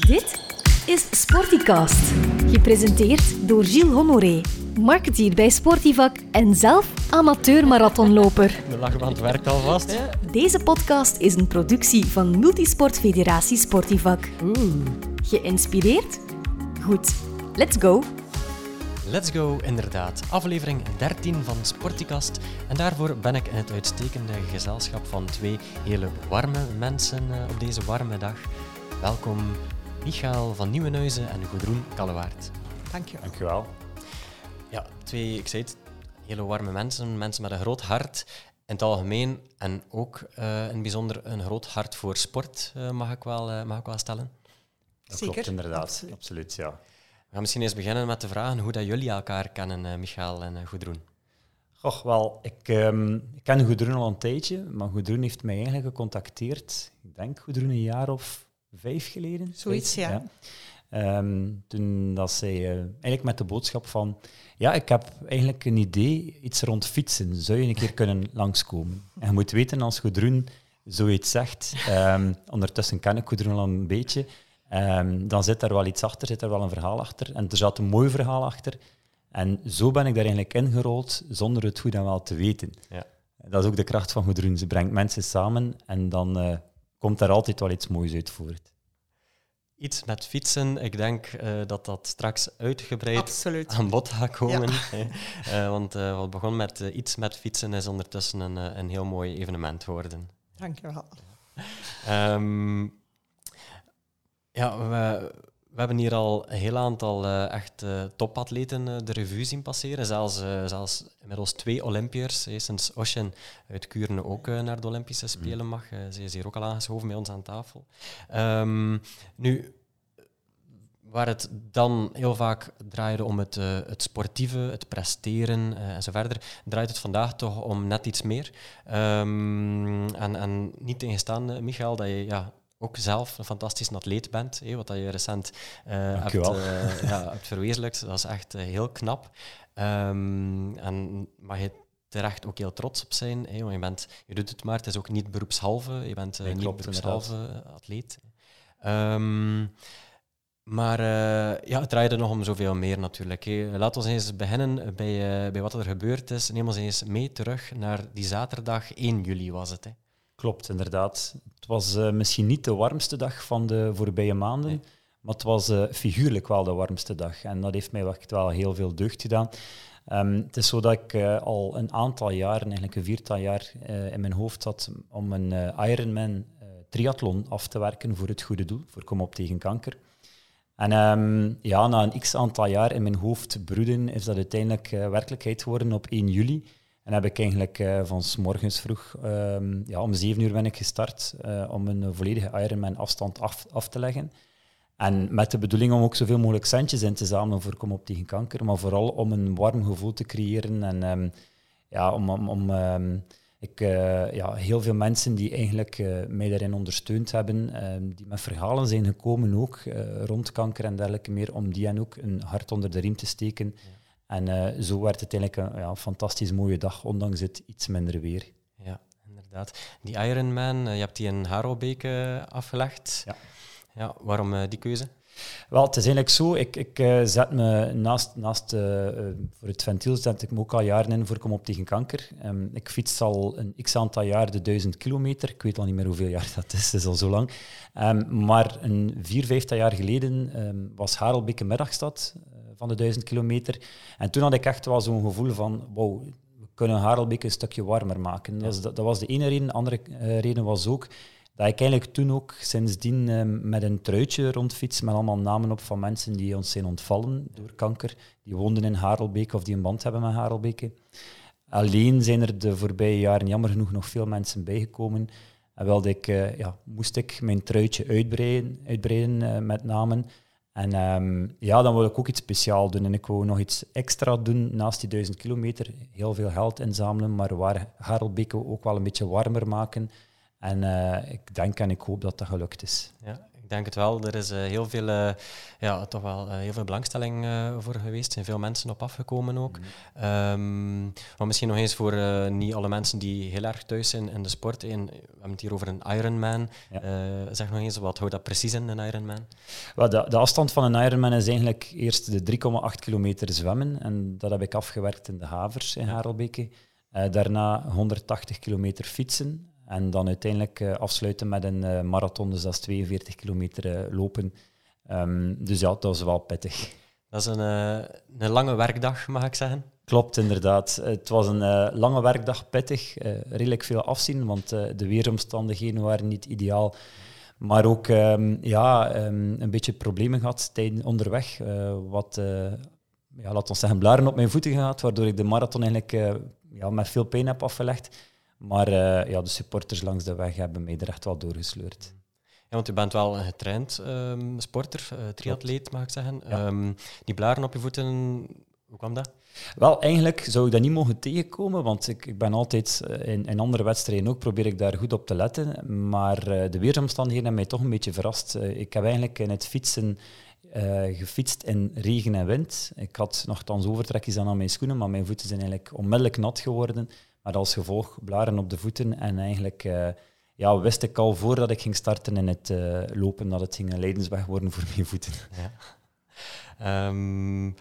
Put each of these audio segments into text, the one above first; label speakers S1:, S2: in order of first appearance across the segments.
S1: Dit is Sporticast, gepresenteerd door Gilles Honoré, marketeer bij Sportivac en zelf amateur-marathonloper.
S2: De lachband werkt alvast.
S1: Deze podcast is een productie van Multisport Federatie Sportivac. Geïnspireerd? Goed, let's go!
S2: Let's go, inderdaad. Aflevering 13 van Sporticast. En daarvoor ben ik in het uitstekende gezelschap van twee hele warme mensen eh, op deze warme dag. Welkom Michael van Nieuwenhuizen en Gudrun Kallewaard.
S3: Dank je wel.
S4: Dankjewel.
S2: Ja, twee, ik zei het, hele warme mensen, mensen met een groot hart in het algemeen en ook eh, in het bijzonder een groot hart voor sport, eh, mag, ik wel, eh, mag ik wel stellen.
S4: Dat
S3: Zeker,
S4: klopt inderdaad.
S3: absoluut.
S4: Absoluut, ja.
S2: We gaan misschien eens beginnen met de vragen hoe dat jullie elkaar kennen, Michael en uh, Gudrun.
S4: Goh, wel, ik, ehm, ik ken Goedroen al een tijdje, maar Goedroen heeft mij eigenlijk gecontacteerd. Ik denk Goedroen een jaar of vijf geleden.
S3: Zoiets,
S4: Vijf,
S3: ja.
S4: Ehm, toen dat zij eh, eigenlijk met de boodschap van, ja, ik heb eigenlijk een idee, iets rond fietsen. Zou je een keer kunnen langskomen? En je moet weten, als Goedroen zoiets zegt, ehm, ondertussen ken ik Goedroen al een beetje, ehm, dan zit daar wel iets achter, zit er wel een verhaal achter. En er zat een mooi verhaal achter. En zo ben ik daar eigenlijk ingerold, zonder het goed en wel te weten.
S2: Ja.
S4: Dat is ook de kracht van Goedroen. Ze brengt mensen samen en dan eh, komt daar altijd wel iets moois uit voort.
S2: Iets met fietsen, ik denk eh, dat dat straks uitgebreid
S3: Absoluut.
S2: aan bod gaat komen. hè. Eh, want eh, wat begon met iets met fietsen is ondertussen een, een heel mooi evenement geworden.
S3: Dank je wel.
S2: Ehm, ja, we, we hebben hier al een heel aantal eh, echt eh, topatleten eh, de revue zien passeren. Zelfs, zelfs inmiddels twee Olympiërs. hè, sinds Oshin uit Kuurne ook naar de Olympische Spelen mag. Ze is hier ook al aangeschoven bij ons aan tafel. Ehm, nu, waar het dan heel vaak draaide om het, het sportieve, het presteren eh, en zo verder, draait het vandaag toch om net iets meer. Ehm, en, en niet tegenstaan, eh, Michael, dat je ja, ook zelf een fantastische atleet bent, wat dat je recent eh, hebt, eh, ja, hebt verwezenlijkt. Dat is echt eh, heel knap. Ehm, en mag je terecht ook heel trots op zijn, want je, bent, je doet het maar, het is ook niet beroepshalve, je bent
S4: Nee,
S2: niet
S4: klopt,
S2: beroepshalve atleet. Ehm, maar eh, ja, het draaide nog om zoveel meer natuurlijk. hè. Laten we eens beginnen bij, bij wat er gebeurd is. Neem ons eens mee terug naar die zaterdag 1 juli was het. Hè.
S4: Klopt, inderdaad. Het was eh, misschien niet de warmste dag van de voorbije maanden,
S2: Nee.
S4: maar het was eh, figuurlijk wel de warmste dag. En dat heeft mij wel heel veel deugd gedaan. Ehm, het is zo dat ik eh, al een aantal jaren, eigenlijk een viertal jaar, in mijn hoofd had om een Ironman triathlon af te werken voor het goede doel, voor Kom op tegen kanker. En ehm, ja, na een x aantal jaar in mijn hoofd broeden, is dat uiteindelijk werkelijkheid geworden op 1 juli. En heb ik eigenlijk eh, van 's morgens vroeg, ehm, ja, om 7 uur ben ik gestart eh, om een volledige Ironman afstand af, af te leggen. En met de bedoeling om ook zoveel mogelijk centjes in te zamelen voor Kom op tegen kanker, maar vooral om een warm gevoel te creëren en ehm, ja, om, om, ehm, ik, eh, ja, heel veel mensen die eigenlijk mij daarin ondersteund hebben, die met verhalen zijn gekomen ook rond kanker en dergelijke meer, om die en ook een hart onder de riem te steken. En eh, zo werd het eigenlijk een ja, fantastisch mooie dag, ondanks het iets minder weer.
S2: Ja, inderdaad. Die Ironman, eh, je hebt die in Harelbeek eh, afgelegd.
S4: Ja.
S2: Ja, waarom die keuze?
S4: Wel, het is eigenlijk zo, ik, ik zet me naast, naast voor het ventiel zet ik me ook al jaren in voor Kom op tegen kanker. Ehm, ik fiets al een x aantal jaar de 1000 kilometer. Ik weet al niet meer hoeveel jaar dat is, het is al zo lang. Ehm, maar een vier, vijftal jaar geleden ehm, was Harelbeek een middagstad van de 1000 kilometer. En toen had ik echt wel zo'n gevoel van, wow, we kunnen Harelbeek een stukje warmer maken. Dat, is- dat, dat was de ene reden. De andere eh, reden was ook dat ik eigenlijk toen ook sindsdien eh, met een truitje rondfiets met allemaal namen op van mensen die ons zijn ontvallen door kanker, die woonden in Harelbeek of die een band hebben met Harelbeke. Alleen zijn er de voorbije jaren jammer genoeg nog veel mensen bijgekomen. En wilde ik, eh, ja, moest ik mijn truitje uitbreiden, uitbreiden eh, met namen. En ehm, ja, dan wil ik ook iets speciaals doen. En ik wil nog iets extra doen naast die duizend kilometer. Heel veel geld inzamelen, maar waar Harelbeke ook wel een beetje warmer maken. En eh, ik denk en ik hoop dat dat gelukt is.
S2: Ja, denk het wel. Er is uh, heel veel, uh, ja, toch wel uh, heel veel belangstelling voor geweest. Er zijn veel mensen op afgekomen ook. Mm. Um, maar misschien nog eens voor niet alle mensen die heel erg thuis zijn in de sport. We hebben het hier over een Ironman. Ja. zeg nog eens, wat houdt dat precies in, een Ironman?
S4: Well, de, de, afstand van een Ironman is eigenlijk eerst de 3,8 kilometer zwemmen. En dat heb ik afgewerkt in de Havers in Harelbeke. daarna 180 kilometer fietsen. En dan uiteindelijk uh, afsluiten met een uh, marathon, dus dat is 42 kilometer uh, lopen. Um, dus ja, dat was wel pittig.
S2: Dat is een, een lange werkdag, mag ik zeggen.
S4: Klopt, inderdaad. Het was een lange werkdag, pittig. redelijk veel afzien, want de weeromstandigheden waren niet ideaal. Maar ook um, ja, um, een beetje problemen gehad tijdens onderweg. wat, ja, laat ons zeggen, blaren op mijn voeten gehad, waardoor ik de marathon eigenlijk ja, met veel pijn heb afgelegd. Maar uh, ja, de supporters langs de weg hebben mij er echt wel doorgesleurd.
S2: Ja, want u bent wel een getraind um, sporter, uh, triatleet mag ik zeggen. Ja. Um, die blaren op je voeten, hoe kwam dat?
S4: Wel, eigenlijk zou ik dat niet mogen tegenkomen, want ik, ik ben altijd eh, in, in andere wedstrijden ook, probeer ik daar goed op te letten. Maar uh, de weersomstandigheden hebben mij toch een beetje verrast. Uh, ik heb eigenlijk in het fietsen gefietst in regen en wind. Ik had nogthans overtrekjes aan mijn schoenen, maar mijn voeten zijn eigenlijk onmiddellijk nat geworden. Maar als gevolg blaren op de voeten. En eigenlijk uh, ja, wist ik al voordat ik ging starten in het uh, lopen dat het ging een leidensweg worden voor mijn voeten.
S2: Ja, um,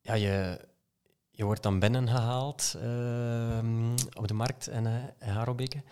S2: ja je, je wordt dan binnengehaald uh, op de markt in, uh, in Harobeke.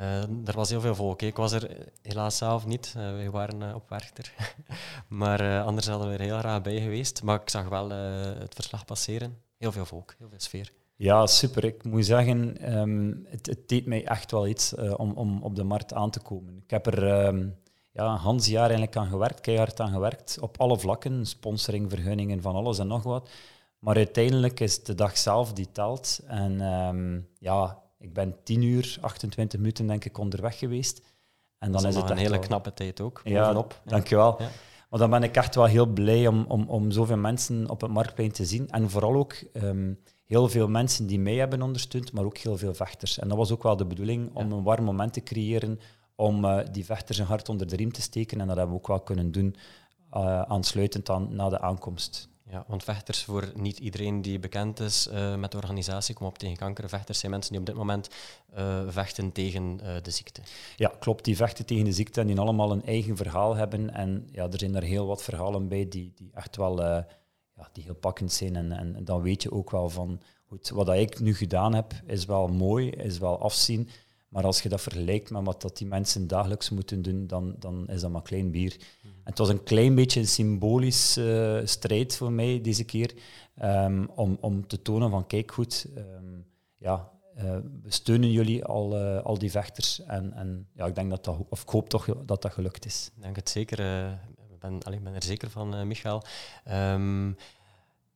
S2: Uh, er was heel veel volk. Ik was er helaas zelf niet. Uh, wij waren op Werchter. maar anders hadden we er heel graag bij geweest. Maar ik zag wel het verslag passeren. Heel veel volk, heel veel sfeer.
S4: Ja, super. Ik moet zeggen, um, het, het, deed mij echt wel iets uh, om, om op de markt aan te komen. Ik heb er um, ja, een hans jaar eigenlijk aan gewerkt, keihard aan gewerkt, op alle vlakken, sponsoring, vergunningen, van alles en nog wat. Maar uiteindelijk is de dag zelf die telt. En um, ja, ik ben 10 uur, 28 minuten denk ik onderweg geweest.
S2: En dan is, is het een hele wel... knappe tijd ook.
S4: Ja, op. dankjewel. Ja. Maar dan ben ik echt wel heel blij om, om, om zoveel mensen op het marktplein te zien. En vooral ook heel veel mensen die mij hebben ondersteund, maar ook heel veel vechters. En dat was ook wel de bedoeling om een warm moment te creëren, om uh, die vechters een hart onder de riem te steken. En dat hebben we ook wel kunnen doen, uh, aansluitend aan, na de aankomst.
S2: Ja, want vechters, voor niet iedereen die bekend is uh, met de organisatie Kom op tegen kanker, vechters zijn mensen die op dit moment vechten tegen de ziekte.
S4: Ja, klopt. Die vechten tegen de ziekte en die allemaal een eigen verhaal hebben. En ja, er zijn er heel wat verhalen bij die, die echt wel ja, die heel pakkend zijn. En, en dan weet je ook wel van, goed, wat ik nu gedaan heb, is wel mooi, is wel afzien. Maar als je dat vergelijkt met wat dat die mensen dagelijks moeten doen, dan, dan is dat maar klein bier. Mm. het was een klein beetje een symbolische uh, strijd voor mij deze keer, um, om, om te tonen van, kijk goed, um, ja, uh, we steunen jullie al, uh, al die vechters. En, en ja, ik denk dat dat, of ik hoop toch dat dat gelukt is.
S2: Ik denk het zeker ben, allee, ben er zeker van, uh, Michael. Um,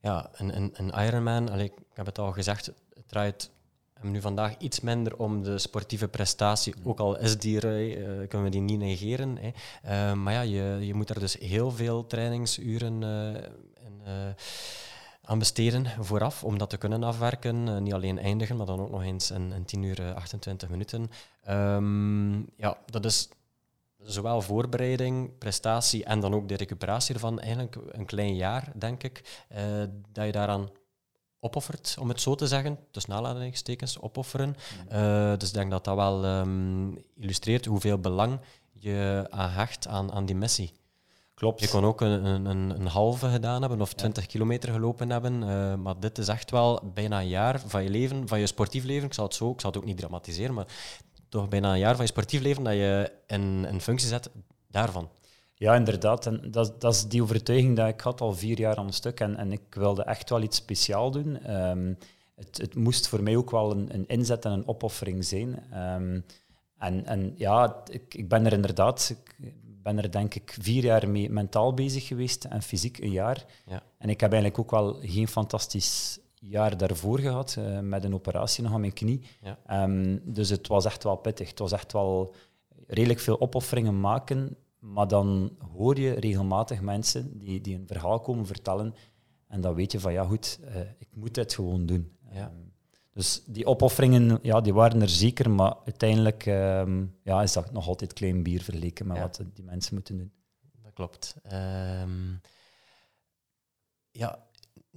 S2: ja, een, een, een Ironman, allee, ik heb het al gezegd, het draait nu vandaag iets minder om de sportieve prestatie, ook al is die, uh, kunnen we die niet negeren. Hè. Uh, maar ja, je, je moet er dus heel veel trainingsuren in, aan besteden vooraf om dat te kunnen afwerken. niet alleen eindigen, maar dan ook nog eens in, in 10 uur 28 minuten. Um, ja, dat is zowel voorbereiding, prestatie en dan ook de recuperatie ervan, eigenlijk een klein jaar, denk ik, uh, dat je daaraan opoffert, om het zo te zeggen. Dus nalatentekens opofferen. Uh, dus ik denk dat dat wel um, illustreert hoeveel belang je aan hecht aan, aan die missie.
S4: Klopt.
S2: Je kon ook een, een, een halve gedaan hebben of 20 kilometer gelopen hebben. Uh, maar dit is echt wel bijna een jaar van je leven, van je sportief leven. Ik zal het zo, ik zal het ook niet dramatiseren, maar toch bijna een jaar van je sportief leven dat je in, in functie zet daarvan.
S4: Ja, inderdaad. En dat, dat is die overtuiging dat ik had al vier jaar aan een stuk. En, en ik wilde echt wel iets speciaal doen. Um, het, het, moest voor mij ook wel een, een inzet en een opoffering zijn. Um, en, en ja, ik, ik ben er inderdaad, ik ben er denk ik vier jaar mee mentaal bezig geweest en fysiek een jaar. Ja. En ik heb eigenlijk ook wel geen fantastisch jaar daarvoor gehad, uh, met een operatie nog aan mijn knie. Ja. Um, dus het was echt wel pittig. Het was echt wel redelijk veel opofferingen maken, maar dan hoor je regelmatig mensen die, die een verhaal komen vertellen en dan weet je van, ja goed, uh, ik moet dit gewoon doen. Ja. Um, Dus die opofferingen, ja, die waren er zeker, maar uiteindelijk ehm, ja, is dat nog altijd klein bier vergeleken met wat die mensen moeten doen.
S2: Dat klopt. Ehm, ja,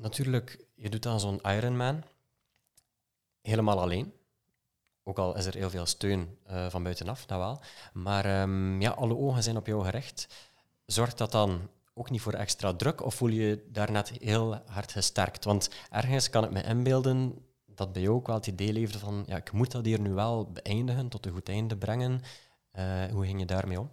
S2: natuurlijk, je doet dan zo'n Ironman helemaal alleen. Ook al is er heel veel steun uh, van buitenaf, dat wel. Maar um, ja, alle ogen zijn op jou gericht. Zorgt dat dan ook niet voor extra druk of voel je je daar net heel hard gesterkt? Want ergens kan ik me inbeelden dat bij jou ook wel het idee leefde van ja, ik moet dat hier nu wel beëindigen, tot een goed einde brengen. Uh, hoe ging je daarmee om?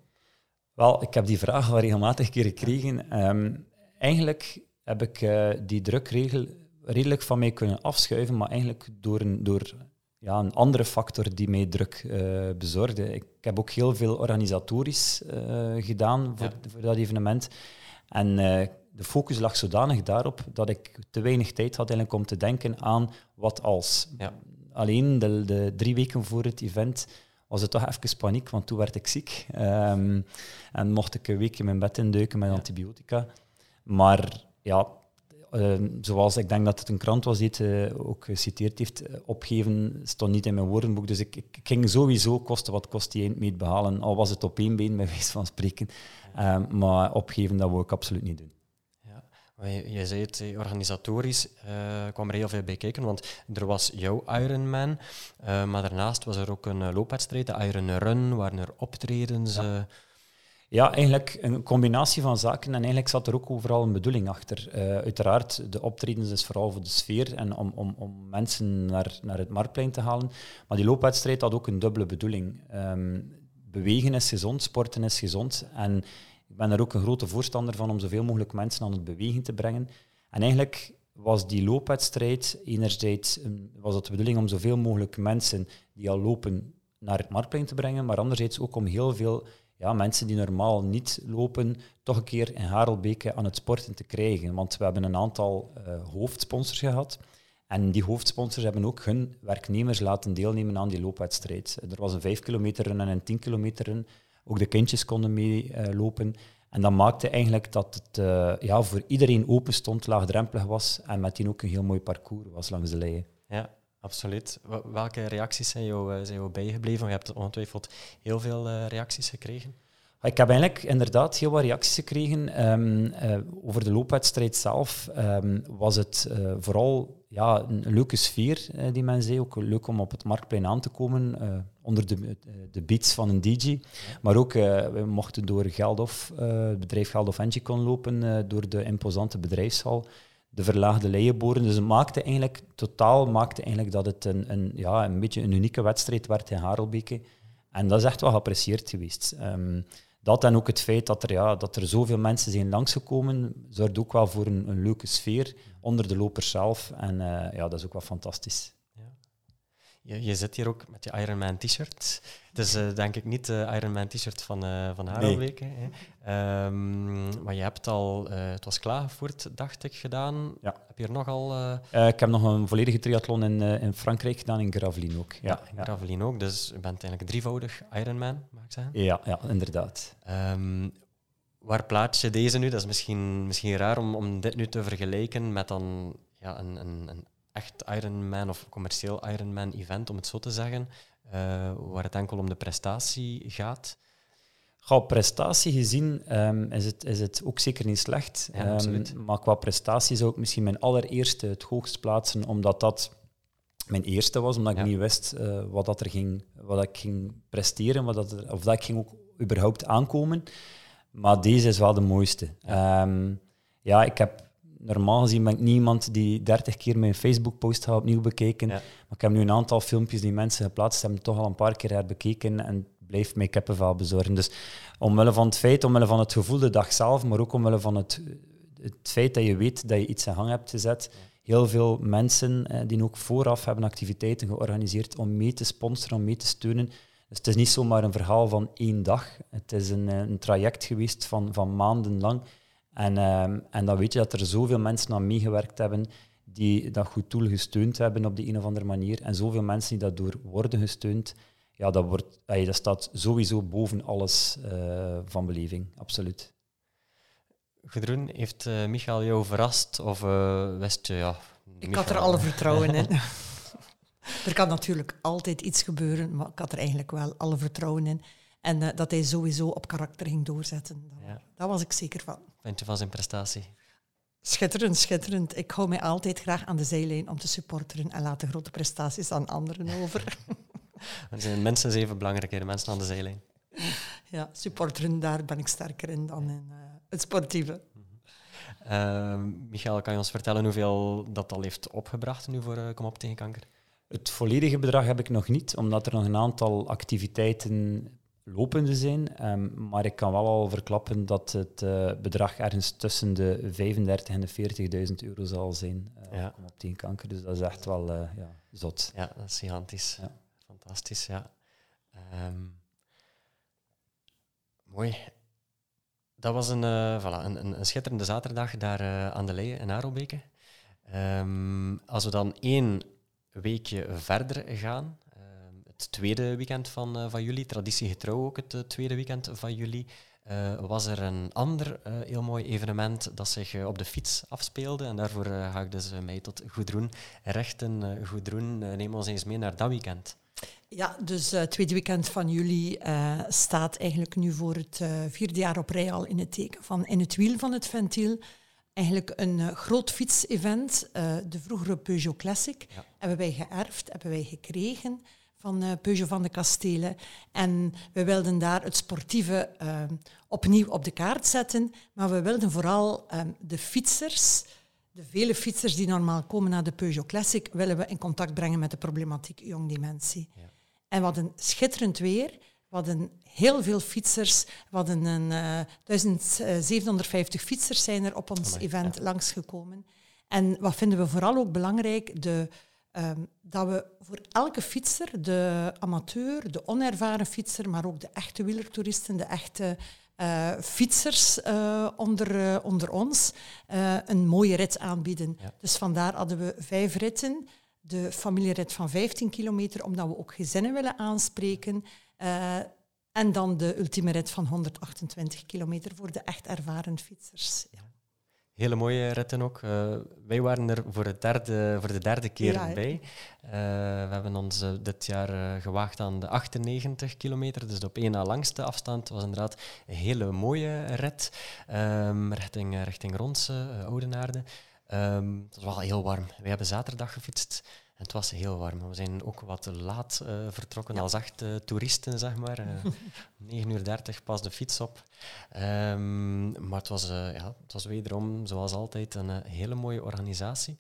S4: Wel, ik heb die vraag al regelmatig een keer gekregen. Um, eigenlijk heb ik uh, die drukregel redelijk van mij kunnen afschuiven, maar eigenlijk door een, door, ja, een andere factor die mij druk uh, bezorgde. Ik heb ook heel veel organisatorisch gedaan voor, ja. voor, dat evenement. En de focus lag zodanig daarop dat ik te weinig tijd had eigenlijk om te denken aan wat als. Ja. Alleen de, de, drie weken voor het event was het toch even paniek, want toen werd ik ziek. Um, en mocht ik een week in mijn bed induiken met antibiotica. Maar ja, uh, zoals ik denk dat het een krant was die het uh, ook geciteerd heeft, uh, opgeven stond niet in mijn woordenboek. Dus ik, ik, ging sowieso kosten wat kost die eindmeet behalen, al was het op één been, bij wijze van spreken. Ehm, maar opgeven, dat wil ik absoluut niet doen.
S2: Je, je zei het, eh, organisatorisch uh, kwam er heel veel bij kijken, want er was jouw Ironman, uh, maar daarnaast was er ook een loopwedstrijd, de Iron Run, waren er optredens.
S4: Ja. Ja. eigenlijk een combinatie van zaken en eigenlijk zat er ook overal een bedoeling achter. uiteraard, de optredens is vooral voor de sfeer en om, om, om mensen naar, naar het marktplein te halen, maar die loopwedstrijd had ook een dubbele bedoeling. Um, bewegen is gezond, sporten is gezond en ik ben er ook een grote voorstander van om zoveel mogelijk mensen aan het bewegen te brengen. En eigenlijk was die loopwedstrijd enerzijds was het de bedoeling om zoveel mogelijk mensen die al lopen naar het marktplein te brengen, maar anderzijds ook om heel veel ja, mensen die normaal niet lopen, toch een keer in Harelbeke aan het sporten te krijgen. Want we hebben een aantal uh, hoofdsponsors gehad. En die hoofdsponsors hebben ook hun werknemers laten deelnemen aan die loopwedstrijd. Er was een 5 kilometer run en een 10 kilometer run. Ook de kindjes konden meelopen. en dat maakte eigenlijk dat het uh, ja, voor iedereen open stond, laagdrempelig was en meteen ook een heel mooi parcours was langs de leien.
S2: Ja, absoluut. Welke reacties zijn jou, eh, zijn bijgebleven? Je hebt ongetwijfeld heel veel uh, reacties gekregen.
S4: Ik heb eigenlijk inderdaad heel wat reacties gekregen. Um, uh, over de loopwedstrijd zelf um, was het vooral ja, een leuke sfeer, die men zei. Ook leuk om op het marktplein aan te komen, onder de, de beats van een DJ. Maar ook, we mochten door Geldof, het bedrijf Geldof Engicon lopen, door de imposante bedrijfshal, de verlaagde leienboren. Dus het maakte eigenlijk, totaal maakte eigenlijk dat het een, een, ja, een beetje een unieke wedstrijd werd in Harelbeke. En dat is echt wel geapprecieerd geweest. Um, dat en ook het feit dat er, ja, dat er zoveel mensen zijn langsgekomen, zorgt ook wel voor een, een leuke sfeer onder de lopers zelf. En uh, ja, dat is ook wel fantastisch.
S2: Je, je zit hier ook met je Ironman t-shirt. Het is uh, denk ik niet de Ironman t-shirt van, uh, van Harelbeke. Nee. Um, maar je hebt al, uh, het was klaargevoerd, dacht ik, gedaan. Ja. Heb je er nog al...
S4: ik heb nog een volledige triathlon in, in Frankrijk gedaan, in Gravelines ook.
S2: Ja, ja in Gravelines ook. Dus je bent eigenlijk drievoudig Ironman, mag ik zeggen?
S4: Ja, ja inderdaad. Um,
S2: waar plaats je deze nu? Dat is misschien, misschien raar om, om dit nu te vergelijken met dan ja, een, een, een echt Ironman of commercieel Ironman event, om het zo te zeggen, uh, waar het enkel om de prestatie gaat?
S4: Prestatie gezien um, is, het, is het ook zeker niet slecht. Ja, um, maar qua prestatie zou ik misschien mijn allereerste het hoogst plaatsen, omdat dat mijn eerste was, omdat ik niet wist uh, wat, dat er ging, wat ik ging presteren, wat dat er, of dat ik ging ook überhaupt aankomen. Maar deze is wel de mooiste. Ja, um, ja ik heb normaal gezien ben ik niet iemand die 30 keer mijn Facebook-post gaat opnieuw bekeken. Maar ik heb nu een aantal filmpjes die mensen geplaatst hebben, toch al een paar keer herbekeken en blijft mij kippenvel bezorgen. Dus omwille van het feit, omwille van het gevoel de dag zelf, maar ook omwille van het, het feit dat je weet dat je iets in gang hebt gezet, heel veel mensen eh, die ook vooraf hebben activiteiten georganiseerd om mee te sponsoren, om mee te steunen. Dus het is niet zomaar een verhaal van één dag. Het is een, eh, een traject geweest van, van maanden lang. En, um, en dan weet je dat er zoveel mensen aan meegewerkt hebben die dat goed doel gesteund hebben op de een of andere manier. En zoveel mensen die daardoor worden gesteund. Ja, dat, wordt, dat staat sowieso boven alles uh, van beleving, absoluut.
S2: Gedroen, heeft uh, Michael jou verrast of uh, wist je, ja...
S3: Ik had er alle vertrouwen in. er kan natuurlijk altijd iets gebeuren, maar ik had er eigenlijk wel alle vertrouwen in. En uh, dat hij sowieso op karakter ging doorzetten. Ja. Daar was ik zeker van.
S2: Vind je van zijn prestatie?
S3: Schitterend, schitterend. Ik hou mij altijd graag aan de zijlijn om te supporteren en laat de grote prestaties aan anderen over.
S2: er zijn mensen even belangrijker, mensen aan de zijlijn.
S3: Ja, supporteren, daar ben ik sterker in dan in uh, het sportieve.
S2: Uh, Michael, kan je ons vertellen hoeveel dat al heeft opgebracht nu voor uh, Kom op tegen kanker?
S4: Het volledige bedrag heb ik nog niet, omdat er nog een aantal activiteiten lopende zijn. Um, maar ik kan wel al verklappen dat het uh, bedrag ergens tussen de 35 en de 40.000 euro zal zijn uh, ja. op tegen kanker. Dus dat is echt wel uh, ja, zot.
S2: Ja, dat is gigantisch. Ja. Fantastisch, ja. Um, mooi. Dat was een, voilà, een, een, schitterende zaterdag daar aan de Leie in Arelbeke. Um, als we dan één weekje verder gaan, het tweede weekend van, uh, van juli, traditiegetrouw ook het uh, tweede weekend van juli, uh, was er een ander heel mooi evenement dat zich op de fiets afspeelde. En daarvoor ga ik dus mij tot Goedroen rechten. Goedroen, neem ons eens mee naar dat weekend.
S3: Ja, dus het tweede weekend van juli staat eigenlijk nu voor het vierde jaar op rij al in het teken van In het Wiel van het Ventiel eigenlijk een groot fietsevent. De vroegere Peugeot Classic ja. hebben wij geërfd, hebben wij gekregen van Peugeot van de Kastelen. En we wilden daar het sportieve opnieuw op de kaart zetten, maar we wilden vooral de fietsers, de vele fietsers die normaal komen naar de Peugeot Classic, willen we in contact brengen met de problematiek jong dementie. Ja. En wat een schitterend weer. We hadden heel veel fietsers. Hadden een uh, 1750 fietsers zijn er op ons event ja. langsgekomen. En wat vinden we vooral ook belangrijk? De Um, dat we voor elke fietser, de amateur, de onervaren fietser, maar ook de echte wielertoeristen, de echte uh, fietsers uh, onder, uh, onder ons, een mooie rit aanbieden. Ja. Dus vandaar hadden we vijf ritten. De familierit van 15 kilometer, omdat we ook gezinnen willen aanspreken. en dan de ultieme rit van 128 kilometer voor de echt ervaren fietsers. Ja.
S2: Hele mooie ritten ook. Uh, wij waren er voor, het derde, voor de derde keer ja, bij. Uh, we hebben ons uh, dit jaar gewaagd aan de 98 kilometer, dus de op één na langste afstand. Het was inderdaad een hele mooie rit um, richting, richting Ronse, Oudenaarde. Um, het was wel heel warm. We hebben zaterdag gefietst het was heel warm. We zijn ook wat laat uh, vertrokken ja. als echt uh, toeristen, zeg maar. Uh, om 9 uur 30 pas de fiets op. Um, maar het was, ja, het was wederom, zoals altijd, een hele mooie organisatie.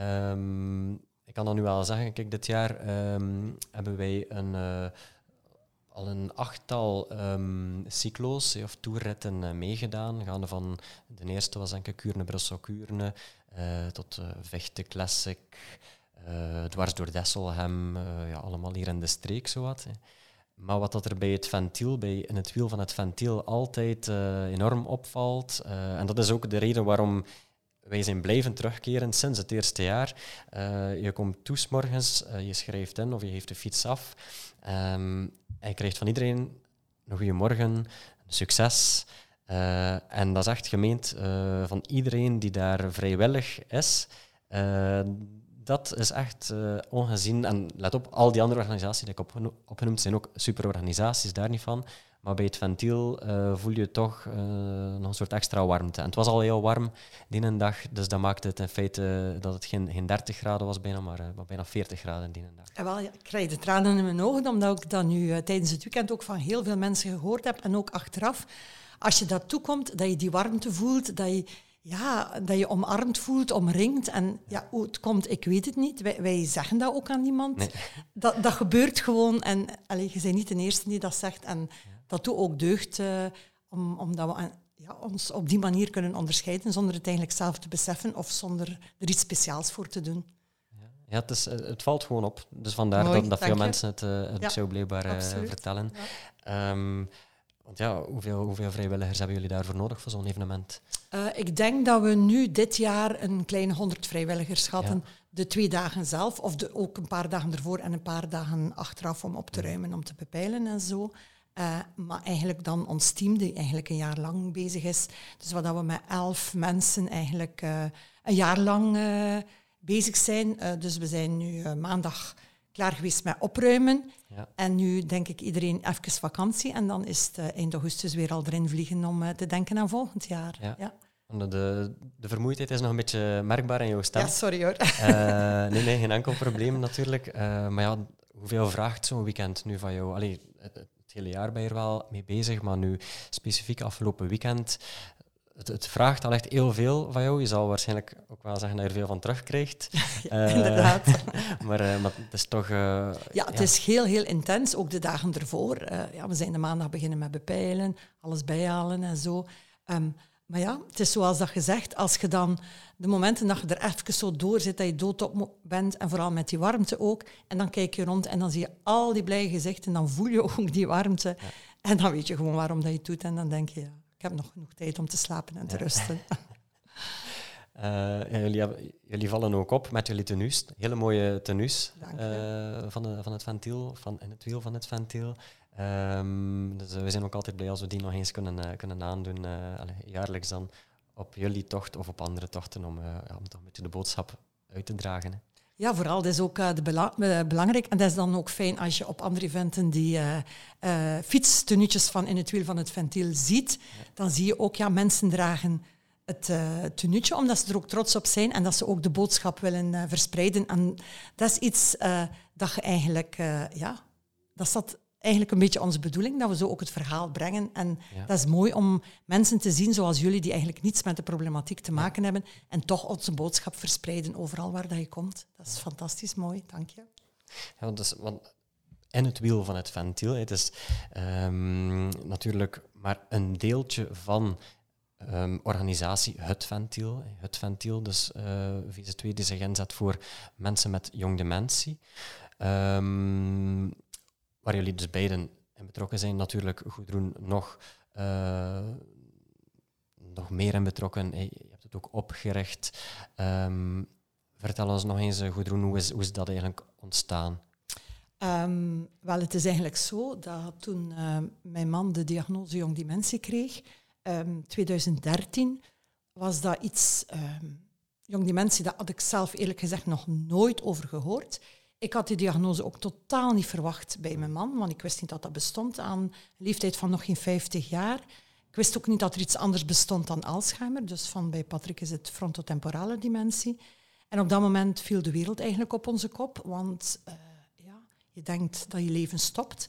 S2: Um, ik kan dan nu wel zeggen, kijk, dit jaar um, hebben wij een, al een achttal cyclo's of toerritten meegedaan. Gaande van, de eerste was denk ik Kuurne-Brussel-Kuurne, tot Vechten Classic... Uh, dwars door Desselhem, ja, allemaal hier in de streek zowat. Hè. Maar wat dat er bij het ventiel, bij, in het wiel van het ventiel, altijd enorm opvalt, en dat is ook de reden waarom wij zijn blijven terugkeren sinds het eerste jaar. je komt toe morgens, je schrijft in of je geeft de fiets af, um, en je krijgt van iedereen een goeiemorgen, succes. En dat is echt gemeend van iedereen die daar vrijwillig is dat is echt ongezien. En let op, al die andere organisaties die ik op, opgenoemd zijn ook superorganisaties, daar niet van. Maar bij het ventiel voel je toch nog een soort extra warmte. En het was al heel warm die een dag, dus dat maakte het in feite dat het geen, geen 30 graden was bijna, maar, bijna 40 graden die een dag.
S3: Ja, wel, ik krijg de tranen in mijn ogen, omdat ik dat nu tijdens het weekend ook van heel veel mensen gehoord heb. En ook achteraf, als je dat toekomt, dat je die warmte voelt, dat je ja, dat je omarmd voelt, omringd. En ja, hoe het komt, ik weet het niet. Wij, wij zeggen dat ook aan niemand. Dat, dat gebeurt gewoon. En allez, je bent niet de eerste die dat zegt. En dat doet ook deugd, uh, om, omdat we ja, ons op die manier kunnen onderscheiden, zonder het eigenlijk zelf te beseffen of zonder er iets speciaals voor te doen.
S2: Ja, het, is, eh, het valt gewoon op. Dus vandaar Mooi, dat, dat veel mensen het, het ja, zo blijkbaar uh, vertellen. Ja. Um, want ja, hoeveel, hoeveel vrijwilligers hebben jullie daarvoor nodig voor zo'n evenement?
S3: Uh, ik denk dat we nu dit jaar een kleine honderd vrijwilligers hadden. Ja. De twee dagen zelf, of de, ook een paar dagen ervoor en een paar dagen achteraf om op te ruimen, om te bepeilen en zo. Uh, maar eigenlijk dan ons team, die eigenlijk een jaar lang bezig is. Dus wat dat we met elf mensen eigenlijk uh, een jaar lang bezig zijn. dus we zijn nu maandag klaar geweest met opruimen.
S2: Ja.
S3: En nu denk ik iedereen even vakantie. En dan is het uh, eind augustus weer al erin vliegen om uh, te denken aan volgend jaar.
S2: Ja.
S3: ja.
S2: De, de vermoeidheid is nog een beetje merkbaar in jouw stem.
S3: Ja, sorry hoor.
S2: Uh, nee, nee, geen enkel probleem natuurlijk. maar ja, hoeveel vraagt zo'n weekend nu van jou? Allee, het, het, hele jaar ben je er wel mee bezig, maar nu specifiek afgelopen weekend. Het, het, vraagt al echt heel veel van jou. Je zal waarschijnlijk ook wel zeggen dat je er veel van terugkrijgt.
S3: ja, inderdaad.
S2: maar, maar, het is toch...
S3: ja, het ja. is heel, heel intens. Ook de dagen ervoor. ja, we zijn de maandag beginnen met bepeilen, alles bijhalen en zo. Um, maar ja, het is zoals dat gezegd, als je dan de momenten dat je er even zo door zit, dat je doodop bent, en vooral met die warmte ook, en dan kijk je rond en dan zie je al die blije gezichten, en dan voel je ook die warmte. En dan weet je gewoon waarom dat je het doet, en dan denk je, ja, ik heb nog genoeg tijd om te slapen en te
S2: ja.
S3: rusten.
S2: Uh, ja, jullie, hebben, jullie, vallen ook op met jullie tenues. Hele mooie tenues
S3: uh,
S2: van, de, van het ventiel, van, in het wiel van het ventiel. Um, dus uh, we zijn ook altijd blij als we die nog eens kunnen, kunnen aandoen, allez, jaarlijks dan op jullie tocht of op andere tochten, om, ja, om toch een beetje de boodschap uit te dragen. Hè.
S3: Ja, vooral. Dat is ook uh, de bela belangrijk. En dat is dan ook fijn als je op andere eventen die uh, van in het wiel van het ventiel ziet. Dan zie je ook, ja, mensen dragen het uh, tenuutje, omdat ze er ook trots op zijn en dat ze ook de boodschap willen verspreiden. En dat is iets dat je eigenlijk, ja, dat eigenlijk een beetje onze bedoeling, dat we zo ook het verhaal brengen. En
S2: Ja.
S3: dat is mooi om mensen te zien zoals jullie, die eigenlijk niets met de problematiek te maken hebben, en toch onze boodschap verspreiden overal waar dat je komt. Dat is fantastisch mooi, dank je.
S2: Ja, want, dus, want in het wiel van het ventiel, het is um, natuurlijk maar een deeltje van um, organisatie Het Ventiel. Het Ventiel, dus uh, VZ2 die zich inzet voor mensen met jong dementie. Um, waar jullie dus beiden in betrokken zijn. Natuurlijk, Goedroen nog, uh, nog meer in betrokken. Je hebt het ook opgericht. Um, vertel ons nog eens, Goedroen, hoe is, hoe is dat eigenlijk ontstaan?
S3: Um, wel, het is eigenlijk zo dat toen uh, mijn man de diagnose jong dementie kreeg, um, 2013, was dat iets, um, jong dementie, dat had ik zelf eerlijk gezegd nog nooit over gehoord. Ik had die diagnose ook totaal niet verwacht bij mijn man, want ik wist niet dat dat bestond aan een leeftijd van nog geen 50 jaar. Ik wist ook niet dat er iets anders bestond dan Alzheimer, dus van bij Patrick is het frontotemporale dementie. En op dat moment viel de wereld eigenlijk op onze kop, want uh, ja, je denkt dat je leven stopt.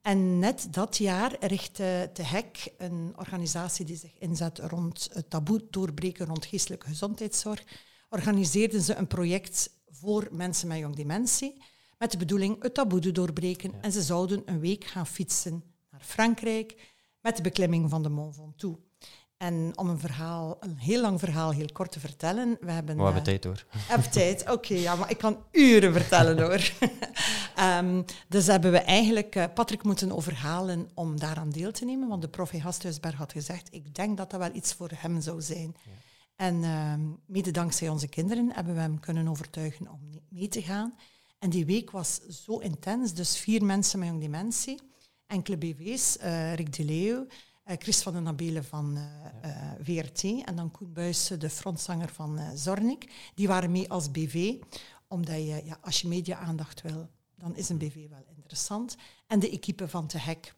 S3: En net dat jaar richtte de HEC, een organisatie die zich inzet rond het taboe doorbreken rond geestelijke gezondheidszorg, organiseerden ze een project voor mensen met jong dementie, met de bedoeling het taboe te doorbreken. Ja. En ze zouden een week gaan fietsen naar Frankrijk met de beklimming van de Mont Ventoux. En om een verhaal, een heel lang verhaal, heel kort te vertellen. We hebben,
S2: we hebben tijd hoor.
S3: Heb tijd, oké, okay, ja, maar ik kan uren vertellen hoor. um, dus hebben we eigenlijk uh, Patrick moeten overhalen om daaraan deel te nemen, want de prof Gasthuisberg had gezegd, ik denk dat dat wel iets voor hem zou zijn. Ja. En uh, mede dankzij onze kinderen hebben we hem kunnen overtuigen om mee te gaan. En die week was zo intens, dus vier mensen met jong dementie, enkele BV's, uh, Rick de Leeuw, uh, Chris van den Nabele van ja. VRT en dan Koen Buijsen, de frontzanger van Zornik. Die waren mee als BV, omdat je, ja, als je media-aandacht wil, dan is een BV wel interessant. En de equipe van Te Hek.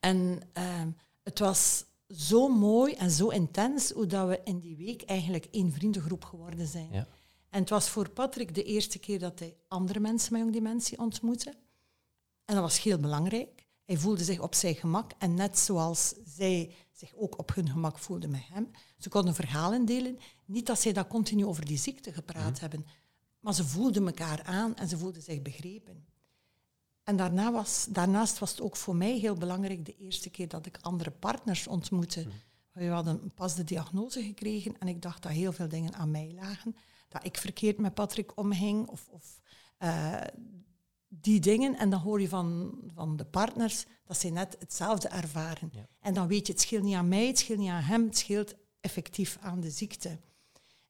S3: En ehm, het was zo mooi en zo intens hoe dat we in die week eigenlijk één vriendengroep geworden zijn.
S2: Ja.
S3: En het was voor Patrick de eerste keer dat hij andere mensen met jong dementie ontmoette. En dat was heel belangrijk. Hij voelde zich op zijn gemak en net zoals zij zich ook op hun gemak voelden met hem. Ze konden verhalen delen. Niet dat zij dat continu over die ziekte gepraat mm. hebben, maar ze voelden elkaar aan en ze voelden zich begrepen. En daarna was, daarnaast was het ook voor mij heel belangrijk de eerste keer dat ik andere partners ontmoette. Mm. We hadden pas de diagnose gekregen en ik dacht dat heel veel dingen aan mij lagen. Dat ik verkeerd met Patrick omhing of, of uh, die dingen. En dan hoor je van, van de partners dat ze net hetzelfde ervaren.
S2: Ja.
S3: En dan weet je, het scheelt niet aan mij, het scheelt niet aan hem, het scheelt effectief aan de ziekte.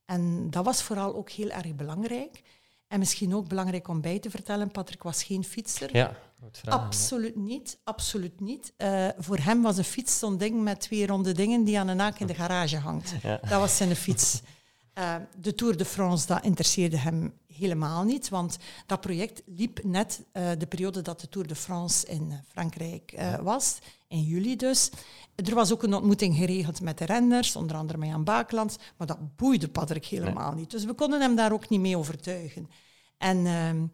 S3: En dat was vooral ook heel erg belangrijk. En misschien ook belangrijk om bij te vertellen, Patrick was geen fietser.
S2: Ja, vragen,
S3: absoluut niet, absoluut niet. Uh, voor hem was een fiets zo'n ding met twee ronde dingen die aan een haak in de garage hangt.
S2: Ja.
S3: Dat was zijn fiets. Uh, de Tour de France, dat interesseerde hem helemaal niet, want dat project liep net uh, de periode dat de Tour de France in Frankrijk was, in juli dus. Er was ook een ontmoeting geregeld met de renners, onder andere met Jan Baaklands, maar dat boeide Patrick helemaal niet. Dus we konden hem daar ook niet mee overtuigen. En ehm,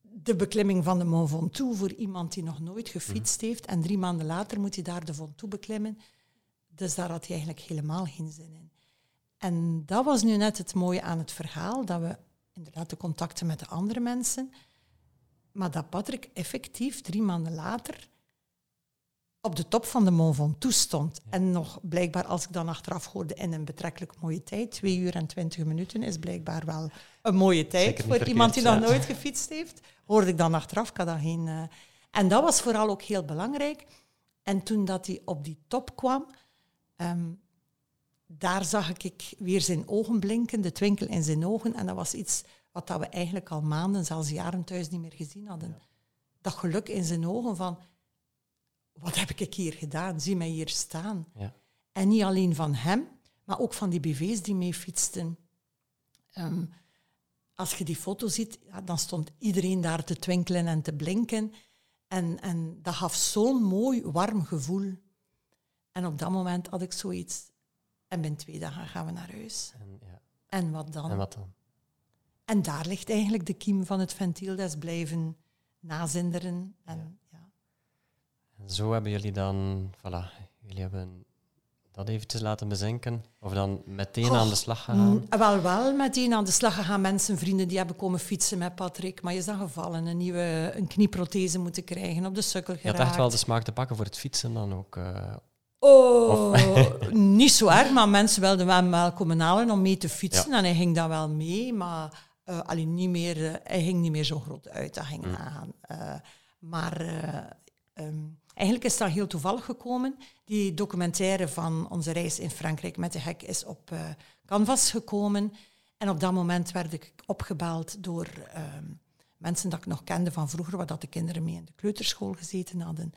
S3: de beklimming van de Mont Ventoux voor iemand die nog nooit gefietst heeft en drie maanden later moet hij daar de Ventoux beklimmen, dus daar had hij eigenlijk helemaal geen zin in. En dat was nu net het mooie aan het verhaal, dat we inderdaad de contacten met de andere mensen, maar dat Patrick effectief drie maanden later op de top van de Mont Ventoux stond. En nog blijkbaar, als ik dan achteraf hoorde, in een betrekkelijk mooie tijd, twee uur en twintig minuten is blijkbaar wel een mooie tijd voor iemand die nog nooit gefietst heeft. Hoorde ik dan achteraf, kan dat geen... Uh... En dat was vooral ook heel belangrijk. En toen dat hij op die top kwam, ehm, daar zag ik weer zijn ogen blinken, de twinkel in zijn ogen. En dat was iets wat dat we eigenlijk al maanden, zelfs jaren thuis niet meer gezien hadden. Dat geluk in zijn ogen van wat heb ik hier gedaan? Zie mij hier staan. Ja. En niet alleen van hem, maar ook van die BV's die mee fietsten. Ehm, als je die foto ziet, ja, dan stond iedereen daar te twinkelen en te blinken. En, en dat gaf zo'n mooi, warm gevoel. En op dat moment had ik zoiets. En binnen twee dagen gaan we naar huis. En, ja. en wat dan?
S2: En wat dan?
S3: En daar ligt eigenlijk de kiem van het ventiel. Dat is blijven nazinderen. En
S2: zo hebben jullie dan, voilà, jullie hebben dat eventjes laten bezinken? Of dan meteen aan de slag gegaan? Mm,
S3: wel, wel meteen aan de slag gegaan. Mensen, vrienden, die hebben komen fietsen met Patrick. Maar je is dan gevallen, een nieuwe een knieprothese moeten krijgen, op de sukkel geraakt.
S2: Je had echt wel de smaak te pakken voor het fietsen dan ook? Uh,
S3: oh, niet zo erg, maar mensen wilden hem wel komen halen om mee te fietsen. En hij ging dan wel mee, maar uh, alleen niet meer, uh, hij ging niet meer zo groot uitdaging mm. aan. maar... Um, Eigenlijk is dat heel toevallig gekomen. Die documentaire van onze reis in Frankrijk met de hek is op uh, Canvas gekomen. En op dat moment werd ik opgebeld door ehm, mensen dat ik nog kende van vroeger, waar dat de kinderen mee in de kleuterschool gezeten hadden.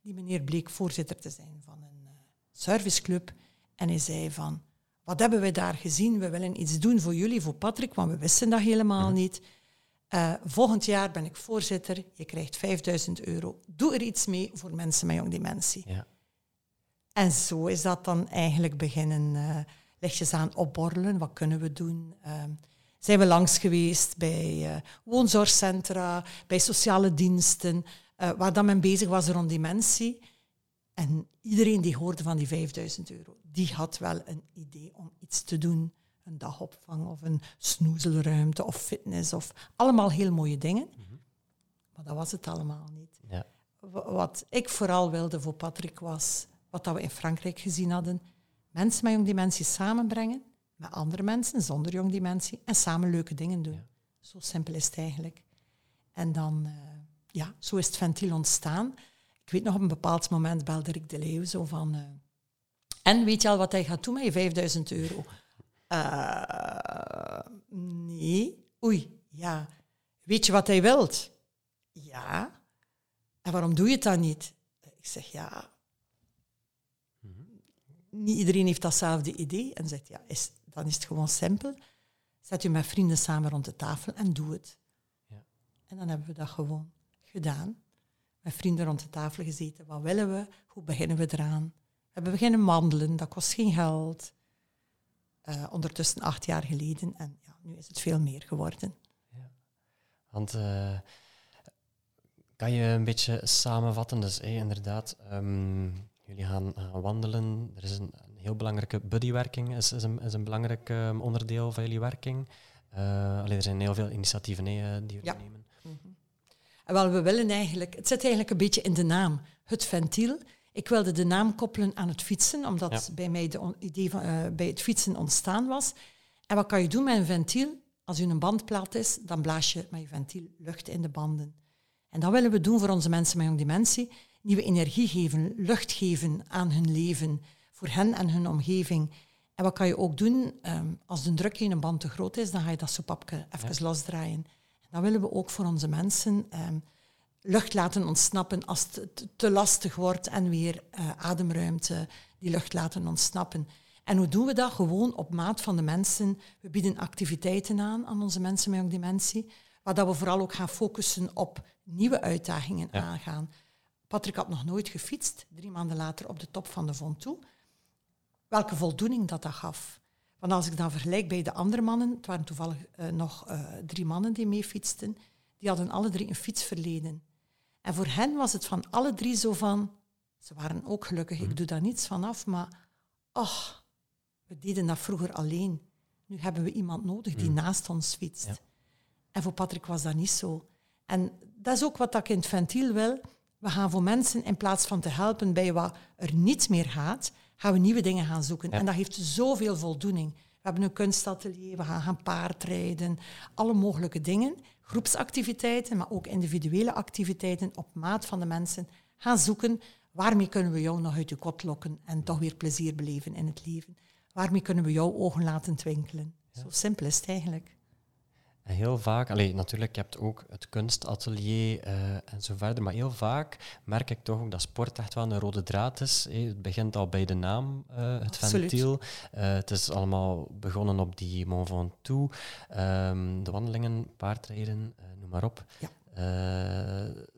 S3: Die meneer bleek voorzitter te zijn van een uh, serviceclub. En hij zei van, wat hebben we daar gezien? We willen iets doen voor jullie, voor Patrick, want we wisten dat helemaal mhm. niet. Uh, volgend jaar ben ik voorzitter, je krijgt 5000 euro. Doe er iets mee voor mensen met jong dementie. Ja. En zo is dat dan eigenlijk beginnen uh, lichtjes aan opborrelen. Wat kunnen we doen? Uh, zijn we langs geweest bij uh, woonzorgcentra, bij sociale diensten, waar dan men bezig was rond dementie. En iedereen die hoorde van die 5000 euro, die had wel een idee om iets te doen een dagopvang of een snoezelruimte of fitness of allemaal heel mooie dingen. Mhm. Maar dat was het allemaal niet. Ja. Wat ik vooral wilde voor Patrick was, wat dat we in Frankrijk gezien hadden, mensen met jong dementie samenbrengen met andere mensen zonder jong dementie en samen leuke dingen doen. Zo simpel is het eigenlijk. En dan, uh, ja, zo is het ventiel ontstaan. Ik weet nog op een bepaald moment belde ik de Leeuw zo van... Uh, en weet je al wat hij gaat doen met je 5000 euro? Uh, nee. Oei, ja. Weet je wat hij wilt? Ja. En waarom doe je het dan niet? Ik zeg ja. Niet iedereen heeft datzelfde idee. En zegt ja, is, dan is het gewoon simpel. Zet je met vrienden samen rond de tafel en doe het. Ja. En dan hebben we dat gewoon gedaan. Met vrienden rond de tafel gezeten. Wat willen we? Hoe beginnen we eraan? We hebben beginnen wandelen, dat kost geen geld. Uh, ondertussen acht jaar geleden. En ja, nu is het veel meer geworden. Ja.
S2: Want uh, kan je een beetje samenvatten? Dus hey, inderdaad, um, jullie gaan, gaan, wandelen. Er is een, een heel belangrijke buddywerking, is, is, een, is een belangrijk um, onderdeel van jullie werking. Uh, allee, er zijn heel veel initiatieven nee, die jullie ja. nemen. Mm
S3: -hmm. en wel, we willen eigenlijk, het zit eigenlijk een beetje in de naam, het ventiel. Ik wilde de naam koppelen aan het fietsen, omdat bij mij de idee van, uh, bij het fietsen ontstaan was. En wat kan je doen met een ventiel? Als u een band plat is, dan blaas je met je ventiel lucht in de banden. En dat willen we doen voor onze mensen met jong dementie. Nieuwe energie geven, lucht geven aan hun leven, voor hen en hun omgeving. En wat kan je ook doen? Um, als de druk in een band te groot is, dan ga je dat soepapje even losdraaien. En dat willen we ook voor onze mensen. Um, lucht laten ontsnappen als het te, lastig wordt en weer uh, ademruimte, die lucht laten ontsnappen. En hoe doen we dat? Gewoon op maat van de mensen. We bieden activiteiten aan aan onze mensen met dementie, waar dat we vooral ook gaan focussen op nieuwe uitdagingen aangaan. Patrick had nog nooit gefietst, drie maanden later op de top van de Ventoux. Welke voldoening dat dat gaf. Want als ik dan vergelijk bij de andere mannen, het waren toevallig uh, nog uh, drie mannen die mee fietsten, die hadden alle drie een fietsverleden. En voor hen was het van alle drie zo van, ze waren ook gelukkig, ik mhm. doe daar niets van af, maar ach, we deden dat vroeger alleen. Nu hebben we iemand nodig die mhm. naast ons fietst. En voor Patrick was dat niet zo. En dat is ook wat ik in het ventiel wil. We gaan voor mensen, in plaats van te helpen bij wat er niet meer gaat, gaan we nieuwe dingen gaan zoeken. En dat heeft zoveel voldoening. We hebben een kunstatelier, we gaan gaan paardrijden, alle mogelijke dingen. Groepsactiviteiten, maar ook individuele activiteiten op maat van de mensen. Gaan zoeken, waarmee kunnen we jou nog uit je kot lokken en toch weer plezier beleven in het leven. Waarmee kunnen we jouw ogen laten twinkelen. Zo simpel is het eigenlijk.
S2: En heel vaak, allee, natuurlijk, je hebt ook het kunstatelier uh, en zo verder, maar heel vaak merk ik toch ook dat sport echt wel een rode draad is. Het begint al bij de naam, uh, het ventiel. Uh, het is allemaal begonnen op die Mont Ventoux, um, de wandelingen, paardrijden, noem maar op. Ja.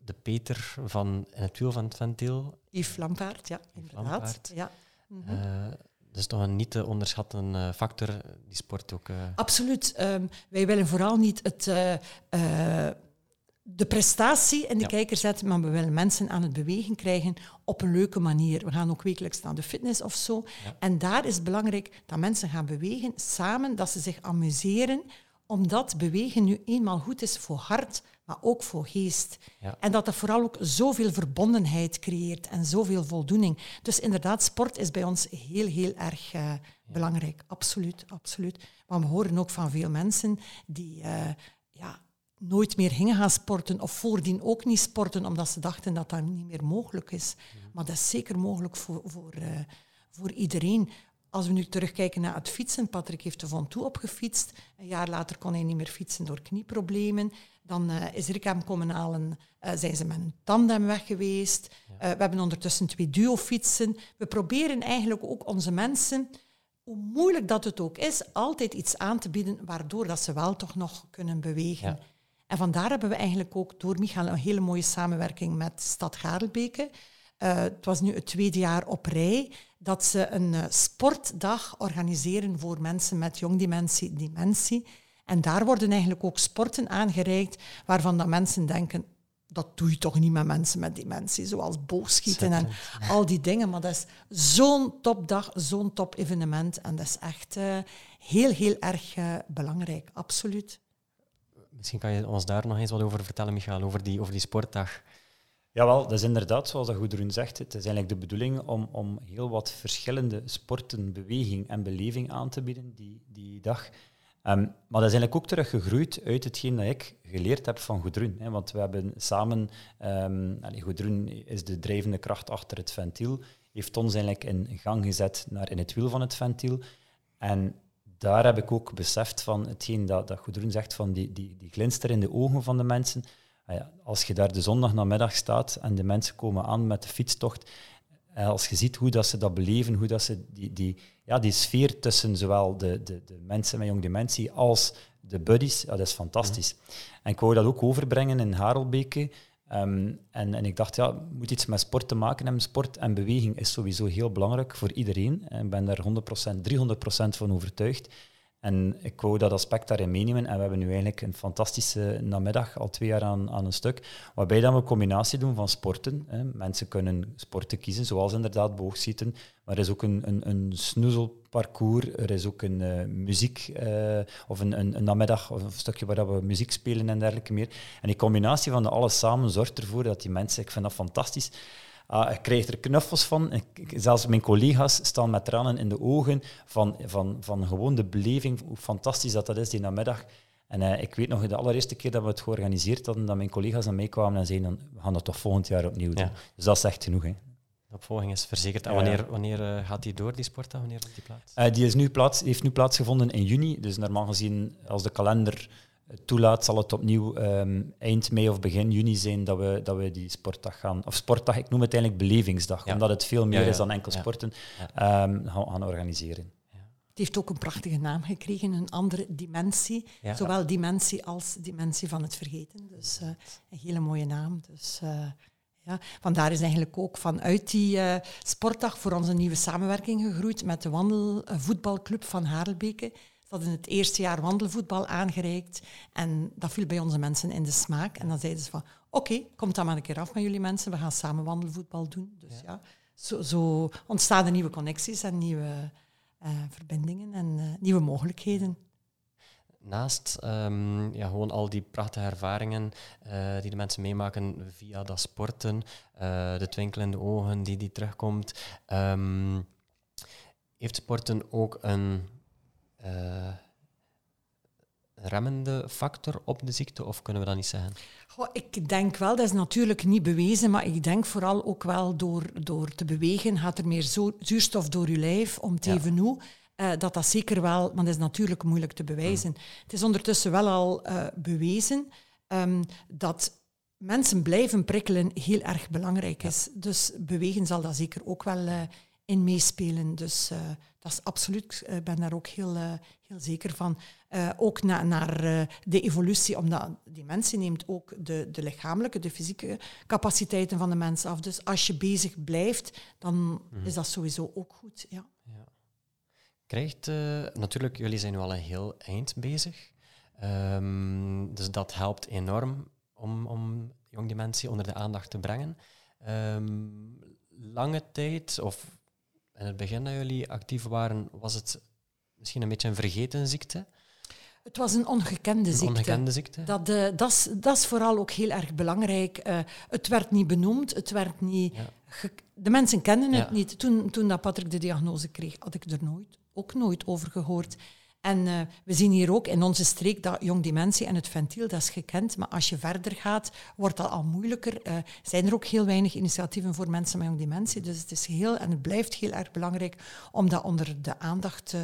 S2: de Peter van in het wiel van het ventiel.
S3: Yves Lampaard, ja, inderdaad. Lampaard. Ja. Mm
S2: -hmm. Dat is toch een niet te onderschatten uh, factor, die sport ook. Uh...
S3: Absoluut. Um, wij willen vooral niet het, uh, de prestatie in de ja. kijker zetten, maar we willen mensen aan het bewegen krijgen op een leuke manier. We gaan ook wekelijks naar de fitness of zo. Ja. En daar is het belangrijk dat mensen gaan bewegen samen, dat ze zich amuseren, omdat bewegen nu eenmaal goed is voor hart, maar ook voor geest. Ja. En dat dat vooral ook zoveel verbondenheid creëert en zoveel voldoening. Dus inderdaad, sport is bij ons heel, heel erg uh, belangrijk. Absoluut, absoluut. Maar we horen ook van veel mensen die uh, ja, nooit meer gingen gaan sporten of voordien ook niet sporten, omdat ze dachten dat dat niet meer mogelijk is. Mm. Maar dat is zeker mogelijk voor, voor, uh, voor iedereen. Als we nu terugkijken naar het fietsen, Patrick heeft de Von Toe opgefietst. Een jaar later kon hij niet meer fietsen door knieproblemen. Dan uh, is Rick hem komen halen, uh, zijn ze met een tandem weg geweest. Uh, we hebben ondertussen twee duo-fietsen. We proberen eigenlijk ook onze mensen, hoe moeilijk dat het ook is, altijd iets aan te bieden waardoor dat ze wel toch nog kunnen bewegen. Ja. En vandaar hebben we eigenlijk ook door Michael een hele mooie samenwerking met Stad Garelbeke. het was nu het tweede jaar op rij dat ze een sportdag organiseren voor mensen met jongdementie, dementie. En daar worden eigenlijk ook sporten aangereikt waarvan dat mensen denken, dat doe je toch niet met mensen met dementie, zoals boogschieten en al die dingen. Maar dat is zo'n topdag, zo'n top-evenement. En dat is echt uh, heel, heel erg uh, belangrijk, absoluut.
S2: Misschien kan je ons daar nog eens wat over vertellen, Michael, over die, over die sportdag.
S4: Jawel, dat is inderdaad, zoals dat Goedroen zegt, het is eigenlijk de bedoeling om, om heel wat verschillende sporten, beweging en beleving aan te bieden die, die dag. Um, maar dat is eigenlijk ook terug gegroeid uit hetgeen dat ik geleerd heb van Goedroen. Hè, want we hebben samen, um, is de drijvende kracht achter het ventiel, heeft ons eigenlijk in gang gezet naar in het wiel van het ventiel. En daar heb ik ook beseft van hetgeen dat, dat zegt, van die, die, die glinster in de ogen van de mensen. Ah als je daar de zondag namiddag staat en de mensen komen aan met de fietstocht, eh, als je ziet hoe dat ze dat beleven, hoe dat ze die, die, ja, die sfeer tussen zowel de, de, de mensen met jong dementie als de buddies, ja, dat is fantastisch. Mhm. En ik wou dat ook overbrengen in Harelbeke. Ehm, en, en ik dacht, ja, moet iets met sport te maken hebben. Sport en beweging is sowieso heel belangrijk voor iedereen. En ik ben daar 100%, 300% van overtuigd. En ik wou dat aspect daarin meenemen. En we hebben nu eigenlijk een fantastische namiddag, al twee jaar aan, aan een stuk, waarbij dan we een combinatie doen van sporten. Hè. Mensen kunnen sporten kiezen, zoals inderdaad boogschieten. Maar er is ook een, een, een snoezelparcours, er is ook een uh, muziek, uh, of een, een, een, namiddag, of een stukje waar we muziek spelen en dergelijke meer. En die combinatie van de alles samen zorgt ervoor dat die mensen, ik vind dat fantastisch, Ah, ik krijg er knuffels van. Ik, zelfs mijn collega's staan met tranen in de ogen van, van, van gewoon de beleving, hoe fantastisch dat, dat is die namiddag. En uh, ik weet nog de allereerste keer dat we het georganiseerd hadden, dat mijn collega's aan mij kwamen en zeiden, we gaan dat toch volgend jaar opnieuw doen. Dus dat is echt genoeg. Hè.
S2: De opvolging is verzekerd. En wanneer, wanneer uh, gaat die door, die sportdag? Wanneer die plaats?
S4: Uh, die is nu plaats, heeft nu plaatsgevonden in juni. Dus normaal gezien, als de kalender toelaat, zal het opnieuw um, eind mei of begin juni zijn dat we, dat we die sportdag gaan, of sportdag, ik noem het eigenlijk belevingsdag, omdat het veel meer is dan enkel sporten, um, gaan, gaan, organiseren.
S3: Het heeft ook een prachtige naam gekregen, een andere dimensie. Zowel dimensie als dimensie van het vergeten. Dus uh, een hele mooie naam. Dus, uh, ja. Vandaar is eigenlijk ook vanuit die uh, sportdag voor ons een nieuwe samenwerking gegroeid met de wandelvoetbalclub van Harelbeke. Ze hadden het eerste jaar wandelvoetbal aangereikt en dat viel bij onze mensen in de smaak. En dan zeiden ze van, oké, kom dan maar een keer af met jullie mensen, we gaan samen wandelvoetbal doen. Dus ja, ja zo, zo ontstaan er nieuwe connecties en nieuwe uh, verbindingen en uh, nieuwe mogelijkheden.
S2: Naast um, ja, gewoon al die prachtige ervaringen uh, die de mensen meemaken via dat sporten, de twinkelende ogen die, die terugkomt, um, heeft sporten ook een remmende factor op de ziekte, of kunnen we dat niet zeggen?
S3: Goh, ik denk wel, dat is natuurlijk niet bewezen, maar ik denk vooral ook wel door, door te bewegen gaat er meer zo, zuurstof door je lijf om te even hoe. Uh, dat dat zeker wel, maar dat is natuurlijk moeilijk te bewijzen. Mm. Het is ondertussen wel al uh, bewezen um, dat mensen blijven prikkelen heel erg belangrijk is. Dus bewegen zal dat zeker ook wel uh, in meespelen. Dus dat is absoluut, ik ben daar ook heel, heel zeker van. Uh, ook na, naar uh, de evolutie, omdat die mensen neemt ook de, de lichamelijke, de fysieke capaciteiten van de mensen af. Dus als je bezig blijft, dan mm. is dat sowieso ook goed. Ja. ja.
S2: Krijgt, uh, natuurlijk, jullie zijn nu al een heel eind bezig. Um, dus dat helpt enorm om, om jong dementie onder de aandacht te brengen. Um, lange tijd, of in het begin dat jullie actief waren, was het misschien een beetje een vergeten ziekte?
S3: Het was een ongekende ziekte.
S2: ongekende ziekte.
S3: Dat, uh, dat, is, dat is vooral ook heel erg belangrijk. Uh, het werd niet benoemd, het werd niet... De mensen kenden het niet. Toen, toen dat Patrick de diagnose kreeg, had ik er nooit, ook nooit over gehoord. En uh, we zien hier ook in onze streek dat jong dementie en het ventiel, dat is gekend. Maar als je verder gaat, wordt dat al moeilijker. Uh, zijn er ook heel weinig initiatieven voor mensen met jong dementie. Dus het is heel, en het blijft heel erg belangrijk om dat onder de aandacht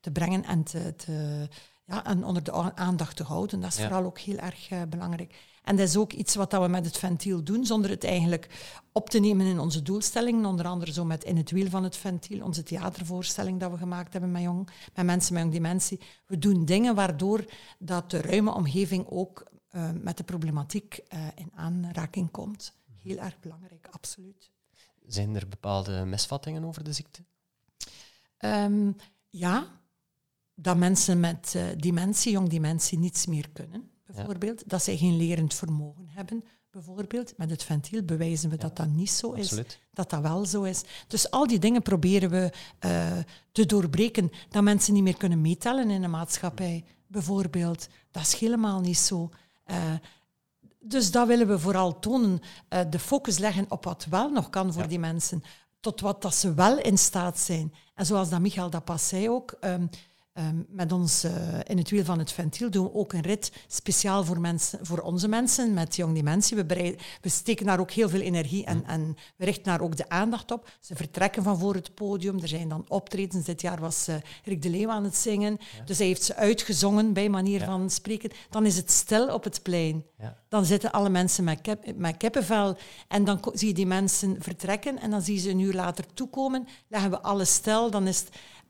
S3: te brengen en te, te ja, en onder de aandacht te houden. Dat is vooral ook heel erg uh, belangrijk. En dat is ook iets wat we met het ventiel doen, zonder het eigenlijk op te nemen in onze doelstellingen. Onder andere zo met In het wiel van het ventiel, onze theatervoorstelling dat we gemaakt hebben met, jong, met mensen met jong dementie. We doen dingen waardoor dat de ruime omgeving ook uh, met de problematiek uh, in aanraking komt. Heel erg belangrijk, absoluut.
S2: Zijn er bepaalde misvattingen over de ziekte?
S3: Um, ja, dat mensen met uh, dementie, jong dementie, niets meer kunnen, bijvoorbeeld. Dat zij geen lerend vermogen hebben, bijvoorbeeld. Met het ventiel bewijzen we dat dat niet zo is. Dat dat wel zo is. Dus al die dingen proberen we uh, te doorbreken. Dat mensen niet meer kunnen meetellen in de maatschappij, bijvoorbeeld. Dat is helemaal niet zo. Uh, dus dat willen we vooral tonen. de focus leggen op wat wel nog kan voor die mensen. Tot wat dat ze wel in staat zijn. En zoals dat Michael dat pas zei ook... Um, Ehm, met ons uh, in het wiel van het ventiel doen we ook een rit speciaal voor, mensen, voor onze mensen met jong dementie. We, we steken daar ook heel veel energie en, en we richten daar ook de aandacht op. Ze vertrekken van voor het podium. Er zijn dan optredens. Dit jaar was uh, Rick de Leeuw aan het zingen. Dus hij heeft ze uitgezongen bij manier van spreken. Dan is het stil op het plein. Ja. Dan zitten alle mensen met, kip, met kippenvel. En dan zie je die mensen vertrekken en dan zie je ze een uur later toekomen. Leggen we alles stil. Dan is het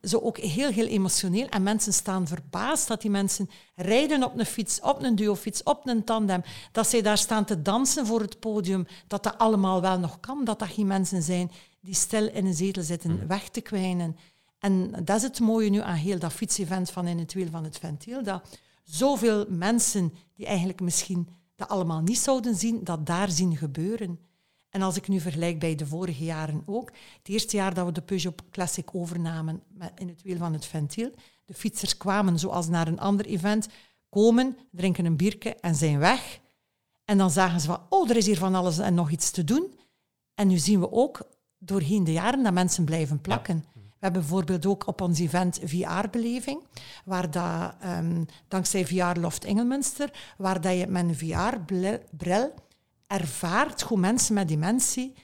S3: zo ook heel, heel emotioneel. En mensen staan verbaasd dat die mensen rijden op een fiets, op een duofiets, op een tandem. Dat zij daar staan te dansen voor het podium. Dat dat allemaal wel nog kan. Dat dat geen mensen zijn die stil in een zetel zitten mm. weg te kwijnen. En dat is het mooie nu aan heel dat fietsevent van in het wiel van het ventiel. Dat zoveel mensen die eigenlijk misschien dat allemaal niet zouden zien, dat daar zien gebeuren. En als ik nu vergelijk bij de vorige jaren ook, het eerste jaar dat we de Peugeot Classic overnamen in het wiel van het ventiel, de fietsers kwamen zoals naar een ander event, komen, drinken een biertje en zijn weg. En dan zagen ze van, oh, er is hier van alles en nog iets te doen. En nu zien we ook doorheen de jaren dat mensen blijven plakken. We hebben bijvoorbeeld ook op ons event VR-beleving, waar dat, um, dankzij VR Loft Engelmunster, waar dat je met een VR-bril ervaart hoe mensen met dementie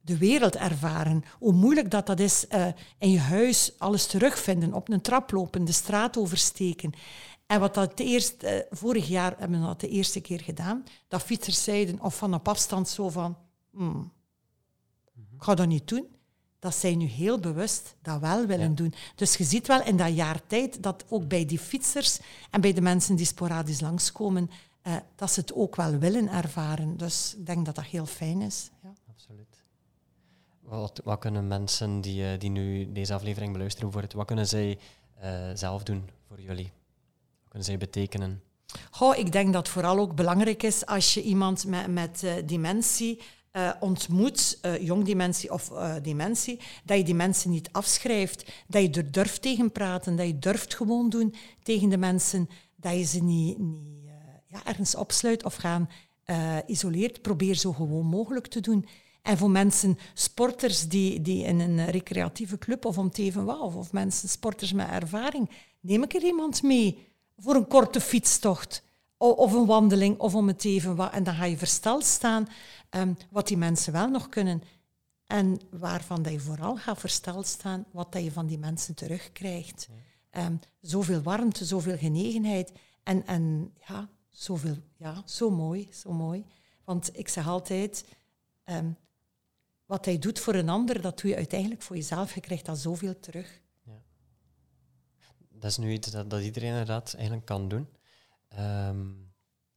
S3: de wereld ervaren. Hoe moeilijk dat, dat is uh, in je huis alles terugvinden, op een trap lopen, de straat oversteken. En wat dat eerst, uh, vorig jaar hebben we dat de eerste keer gedaan, dat fietsers zeiden, of van op afstand zo van, hmm, ik ga dat niet doen. dat zij nu heel bewust dat wel willen doen. Dus je ziet wel in dat jaar tijd dat ook bij die fietsers en bij de mensen die sporadisch langskomen, uh, dat ze het ook wel willen ervaren. Dus ik denk dat dat heel fijn is. Ja.
S2: Absoluut. Wat, wat kunnen mensen die, eh, die nu deze aflevering beluisteren, voor het, wat kunnen zij uh, zelf doen voor jullie? Wat kunnen zij betekenen?
S3: Goh, ik denk dat vooral ook belangrijk is als je iemand met, met uh, dementie uh, ontmoet, uh, jong dementie of dementie, dat je die mensen niet afschrijft, dat je er durft tegen praten, dat je durft gewoon doen tegen de mensen, dat je ze niet, niet ja, ergens opsluit of gaan isoleert. Probeer zo gewoon mogelijk te doen. En voor mensen, sporters die, die in een recreatieve club of om teven of, of mensen, sporters met ervaring, neem ik er iemand mee voor een korte fietstocht of een wandeling of om het even wat. En dan ga je versteld staan um, wat die mensen wel nog kunnen. En waarvan dat je vooral gaat versteld staan wat dat je van die mensen terugkrijgt. Um, zoveel warmte, zoveel genegenheid. En, en ja, zoveel, ja, zo mooi, zo mooi. Want ik zeg altijd, um, wat hij doet voor een ander, dat doe je uiteindelijk voor jezelf. Je krijgt dat zoveel terug
S2: dat is nu iets dat, dat iedereen inderdaad eigenlijk kan doen. Um,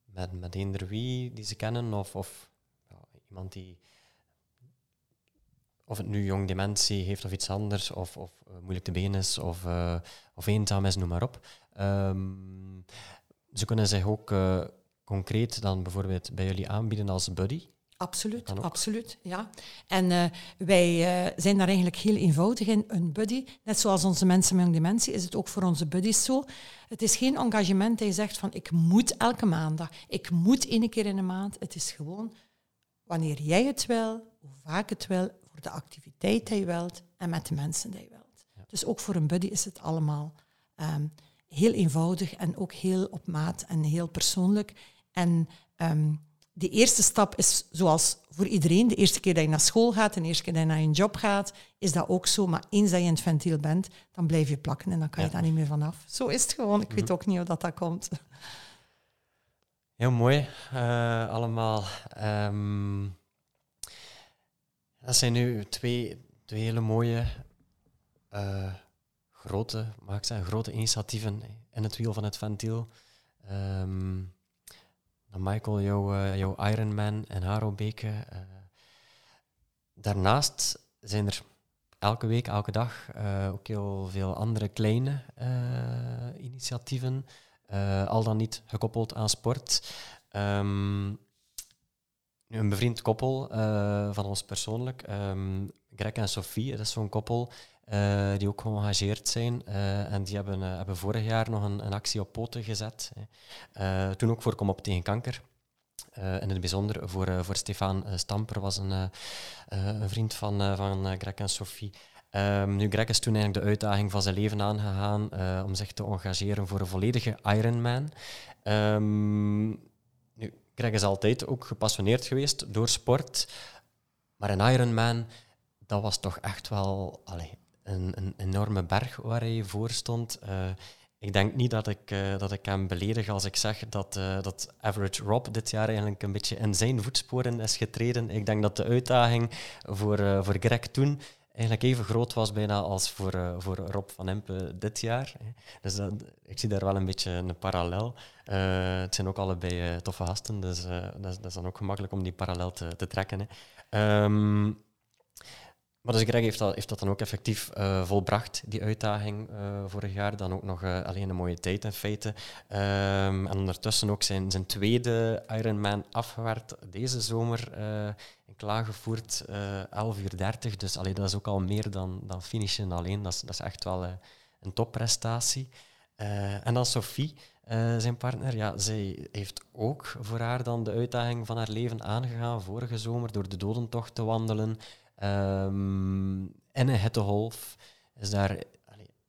S2: met, met eender wie die ze kennen of, of ja, iemand die of het nu jong dementie heeft of iets anders, of, of uh, moeilijk te been is, of, uh, of eenzaam is, noem maar op. Um, ze kunnen zich ook uh, concreet dan bijvoorbeeld bij jullie aanbieden als buddy.
S3: Absoluut, absoluut. Ja. En uh, wij uh, zijn daar eigenlijk heel eenvoudig in. Een buddy, net zoals onze mensen met dementie, is het ook voor onze buddies zo. Het is geen engagement dat je zegt van ik moet elke maandag, ik moet één keer in de maand. Het is gewoon wanneer jij het wil, hoe vaak het wil, voor de activiteit die je wilt en met de mensen die je wilt. Ja. Dus ook voor een buddy is het allemaal um, heel eenvoudig en ook heel op maat en heel persoonlijk. En um, de eerste stap is zoals voor iedereen. De eerste keer dat je naar school gaat, de eerste keer dat je naar je job gaat, is dat ook zo. Maar eens dat je in het ventiel bent, dan blijf je plakken en dan kan je daar niet meer vanaf. Zo is het gewoon. Ik weet mhm. ook niet hoe dat, dat komt.
S2: Heel mooi, uh, allemaal. Um, dat zijn nu twee, twee hele mooie, uh, grote, zeggen, grote initiatieven in het wiel van het ventiel. Um, Michael, jouw, uh, jouw Ironman en Harobeke. Uh, daarnaast zijn er elke week, elke dag uh, ook heel veel andere kleine initiatieven, al dan niet gekoppeld aan sport. Um, een bevriend koppel van ons persoonlijk, um, Greg en Sophie, dat is zo'n koppel uh, die ook geëngageerd zijn. Uh, en die hebben, uh, hebben vorig jaar nog een, een actie op poten gezet. toen ook voor Kom op tegen kanker. in het bijzonder voor, voor Stefan Stamper, was een, een vriend van, van Greg en Sophie. Um, nu, Greg is toen eigenlijk de uitdaging van zijn leven aangegaan om zich te engageren voor een volledige Ironman. Um, nu, Greg is altijd ook gepassioneerd geweest door sport. Maar een Ironman, dat was toch echt wel... Een, een enorme berg waar hij voor stond. Uh, ik denk niet dat ik, uh, dat ik hem beledig als ik zeg dat, uh, dat Average Rob dit jaar eigenlijk een beetje in zijn voetsporen is getreden. Ik denk dat de uitdaging voor, voor Greg toen eigenlijk even groot was bijna als voor, voor Rob van Empe dit jaar. Dus ik zie daar wel een beetje een parallel. het zijn ook allebei toffe gasten, dus dat is, dat, is, dan ook gemakkelijk om die parallel te, te trekken. Hè. Um, maar dus Greg heeft dat, heeft dat dan ook effectief uh, volbracht, die uitdaging uh, vorig jaar. Dan ook nog uh, alleen een mooie tijd in feite. Um, en ondertussen ook zijn, zijn tweede Ironman afgewerkt deze zomer in klaargevoerd, 11 uur 30. Dus allee, dat is ook al meer dan, dan finishen alleen. Dat is, dat is echt wel een topprestatie. en dan Sophie, zijn partner, ja, zij heeft ook voor haar dan de uitdaging van haar leven aangegaan vorige zomer door de dodentocht te wandelen. Um, en een hittegolf is daar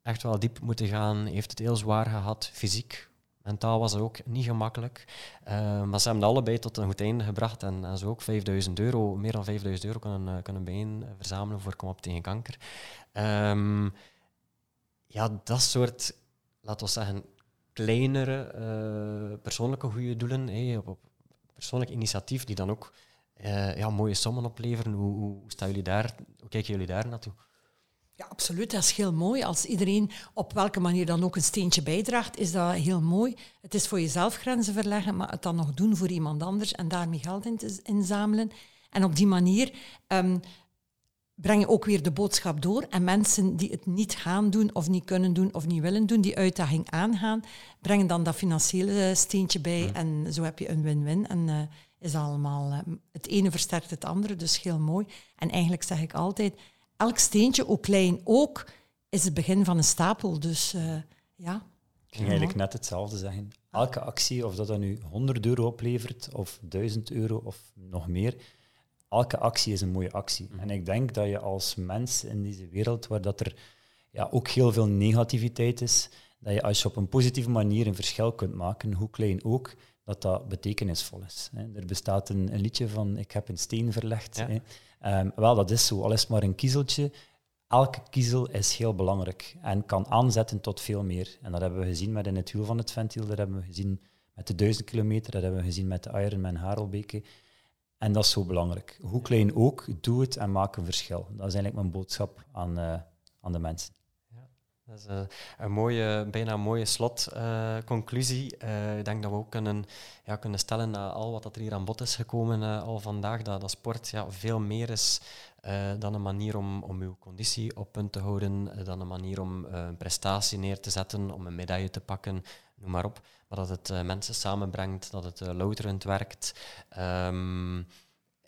S2: echt wel diep moeten gaan. Heeft het heel zwaar gehad, fysiek. Mentaal was het ook niet gemakkelijk. Uh, maar ze hebben allebei tot een goed einde gebracht. En, en ze ook 5000 euro, meer dan 5000 euro kunnen, eh, kunnen bijeen verzamelen voor Kom op tegen kanker. Um, ja, dat soort, laten we zeggen, kleinere uh, persoonlijke goede doelen, op, op persoonlijk initiatief, die dan ook ja, mooie sommen opleveren. Hoe, hoe, staan jullie daar, hoe kijken jullie daar naartoe?
S3: Ja, absoluut. Dat is heel mooi. Als iedereen op welke manier dan ook een steentje bijdraagt, is dat heel mooi. Het is voor jezelf grenzen verleggen, maar het dan nog doen voor iemand anders en daarmee geld in te inzamelen. En op die manier um, breng je ook weer de boodschap door. En mensen die het niet gaan doen of niet kunnen doen of niet willen doen, die uitdaging aangaan, brengen dan dat financiële steentje bij. En zo heb je een win-win. En uh, is allemaal, uh, het ene versterkt het andere, dus heel mooi. En eigenlijk zeg ik altijd, elk steentje, ook klein ook, is het begin van een stapel. Dus uh, ja.
S4: Ik ging eigenlijk net hetzelfde zeggen. Elke actie, of dat dan nu 100 euro oplevert, of 1000 euro of nog meer, elke actie is een mooie actie. Mhm. En ik denk dat je als mens in deze wereld, waar dat er ja, ook heel veel negativiteit is, dat je als je op een positieve manier een verschil kunt maken, hoe klein ook, dat dat betekenisvol is. Hè. Er bestaat een, een, liedje van Ik heb een steen verlegd. Hè. Um, wel, dat is zo. Al is maar een kiezeltje. Elke kiezel is heel belangrijk en kan aanzetten tot veel meer. En dat hebben we gezien met in het wiel van het ventiel, dat hebben we gezien met de duizend kilometer, dat hebben we gezien met de Ironman Harelbeke. En dat is zo belangrijk. Hoe klein ook, doe het en maak een verschil. Dat is eigenlijk mijn boodschap aan, uh, aan de mensen.
S2: Dat is uh, een mooie, bijna een mooie slotconclusie. Uh, ik denk dat we ook kunnen, ja, kunnen stellen na al wat er hier aan bod is gekomen al vandaag, dat, dat sport ja, veel meer is dan een manier om, om uw conditie op punt te houden, dan een manier om een prestatie neer te zetten, om een medaille te pakken, noem maar op dat het mensen samenbrengt, dat het louterend werkt. Um,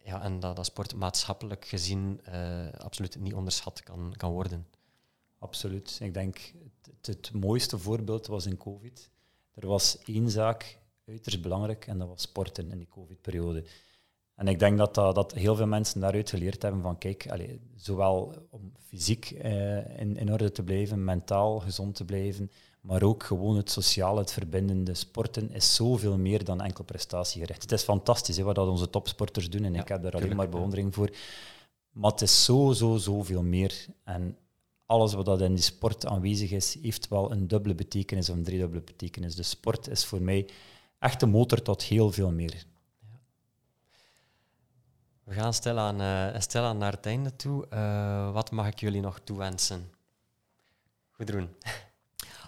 S2: ja, en dat, dat sport maatschappelijk gezien absoluut niet onderschat kan, kan worden.
S4: Absoluut. Ik denk het, het mooiste voorbeeld was in COVID. Er was één zaak uiterst belangrijk en dat was sporten in die COVID-periode. En ik denk dat, dat, dat, heel veel mensen daaruit geleerd hebben van kijk, allez, zowel om fysiek eh, in, in orde te blijven, mentaal gezond te blijven, maar ook gewoon het sociale, het verbindende sporten is zoveel meer dan enkel prestatiegericht. Het is fantastisch hè, wat dat onze topsporters doen en ik heb daar alleen maar bewondering voor. Maar het is zo, zo, zoveel meer. En alles wat dat in die sport aanwezig is, heeft wel een dubbele betekenis of een driedubbele betekenis. De sport is voor mij echt de motor tot heel veel meer.
S2: We gaan stilaan, uh, stilaan naar het einde toe. Uh, wat mag ik jullie nog toewensen? Goedroen.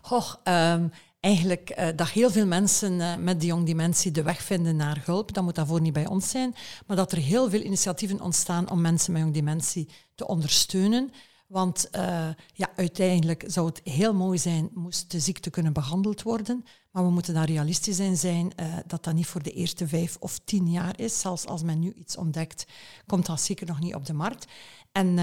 S3: Goh, um, eigenlijk uh, dat heel veel mensen uh, met die jong dementie de weg vinden naar hulp. Dat moet daarvoor niet bij ons zijn. Maar dat er heel veel initiatieven ontstaan om mensen met jong dementie te ondersteunen. Want uh, ja, uiteindelijk zou het heel mooi zijn moest de ziekte kunnen behandeld worden. Maar we moeten daar realistisch in zijn dat dat niet voor de eerste vijf of tien jaar is. Zelfs als men nu iets ontdekt, komt dat zeker nog niet op de markt. En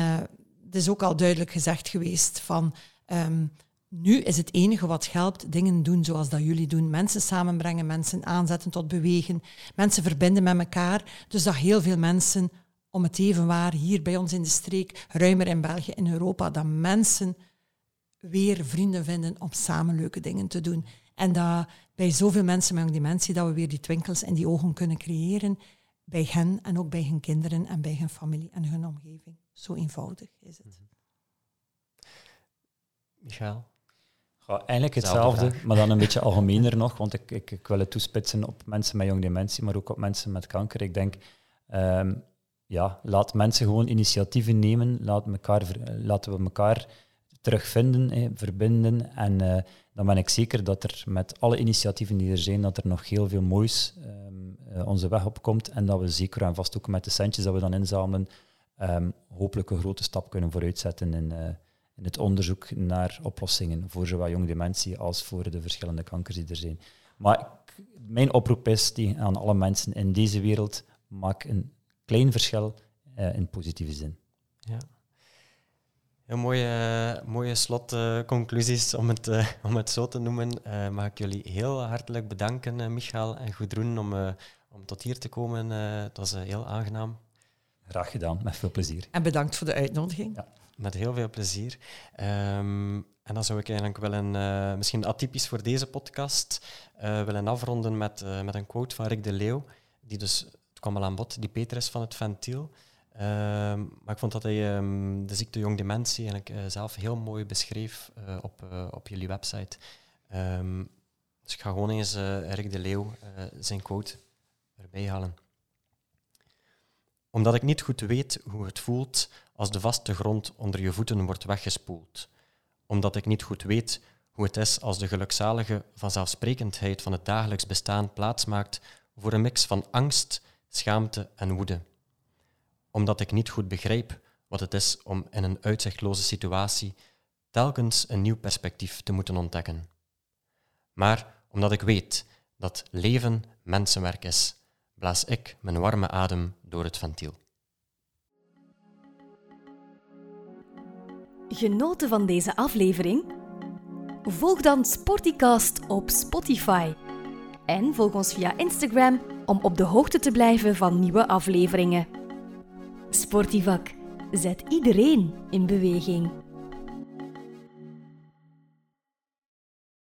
S3: het is ook al duidelijk gezegd geweest van... Um, nu is het enige wat helpt dingen doen zoals dat jullie doen. Mensen samenbrengen, mensen aanzetten tot bewegen, mensen verbinden met elkaar. Dus dat heel veel mensen, om het even waar, hier bij ons in de streek, ruimer in België, in Europa, dat mensen weer vrienden vinden om samen leuke dingen te doen. En dat bij zoveel mensen met dementie, dat we weer die twinkels in die ogen kunnen creëren, bij hen en ook bij hun kinderen en bij hun familie en hun omgeving. Zo eenvoudig is het.
S2: Michael?
S4: Ja, eigenlijk hetzelfde, maar dan een beetje algemener nog, want ik, ik, ik, wil het toespitsen op mensen met jong dementie, maar ook op mensen met kanker. Ik denk, um, ja, laat mensen gewoon initiatieven nemen, laten we elkaar terugvinden, verbinden. En uh, dan ben ik zeker dat er met alle initiatieven die er zijn, dat er nog heel veel moois um, uh, onze weg opkomt en dat we zeker en vast ook met de centjes dat we dan inzamelen, um, hopelijk een grote stap kunnen vooruitzetten in... Uh, in het onderzoek naar oplossingen voor zowel jong dementie als voor de verschillende kankers die er zijn. Maar mijn oproep is die aan alle mensen in deze wereld, maak een klein verschil uh, in positieve zin.
S2: Ja. Heel mooie, mooie slotconclusies, om, het, uh, om het zo te noemen. Uh, mag ik jullie heel hartelijk bedanken, Michael en Goedroen, om, om tot hier te komen. het was heel aangenaam.
S4: Graag gedaan, met veel plezier.
S3: En bedankt voor de uitnodiging.
S2: Ja. Met heel veel plezier. Um, en dan zou ik eigenlijk willen, uh, misschien atypisch voor deze podcast, uh, willen afronden met, uh, met een quote van Rick de Leeuw, die dus, kwam al aan bod, die Peter is van het ventiel. Um, maar ik vond dat hij um, de ziekte jong dementie eigenlijk zelf heel mooi beschreef op, op jullie website. dus ik ga gewoon eens Rick de Leeuw zijn quote erbij halen. Omdat ik niet goed weet hoe het voelt als de vaste grond onder je voeten wordt weggespoeld. Omdat ik niet goed weet hoe het is als de gelukzalige vanzelfsprekendheid van het dagelijks bestaan plaatsmaakt voor een mix van angst, schaamte en woede. Omdat ik niet goed begrijp wat het is om in een uitzichtloze situatie telkens een nieuw perspectief te moeten ontdekken. Maar omdat ik weet dat leven mensenwerk is, blaas ik mijn warme adem door het ventiel.
S1: Genoten van deze aflevering? Volg dan Sporticast op Spotify. En volg ons via Instagram om op de hoogte te blijven van nieuwe afleveringen. Sportivak zet iedereen in beweging.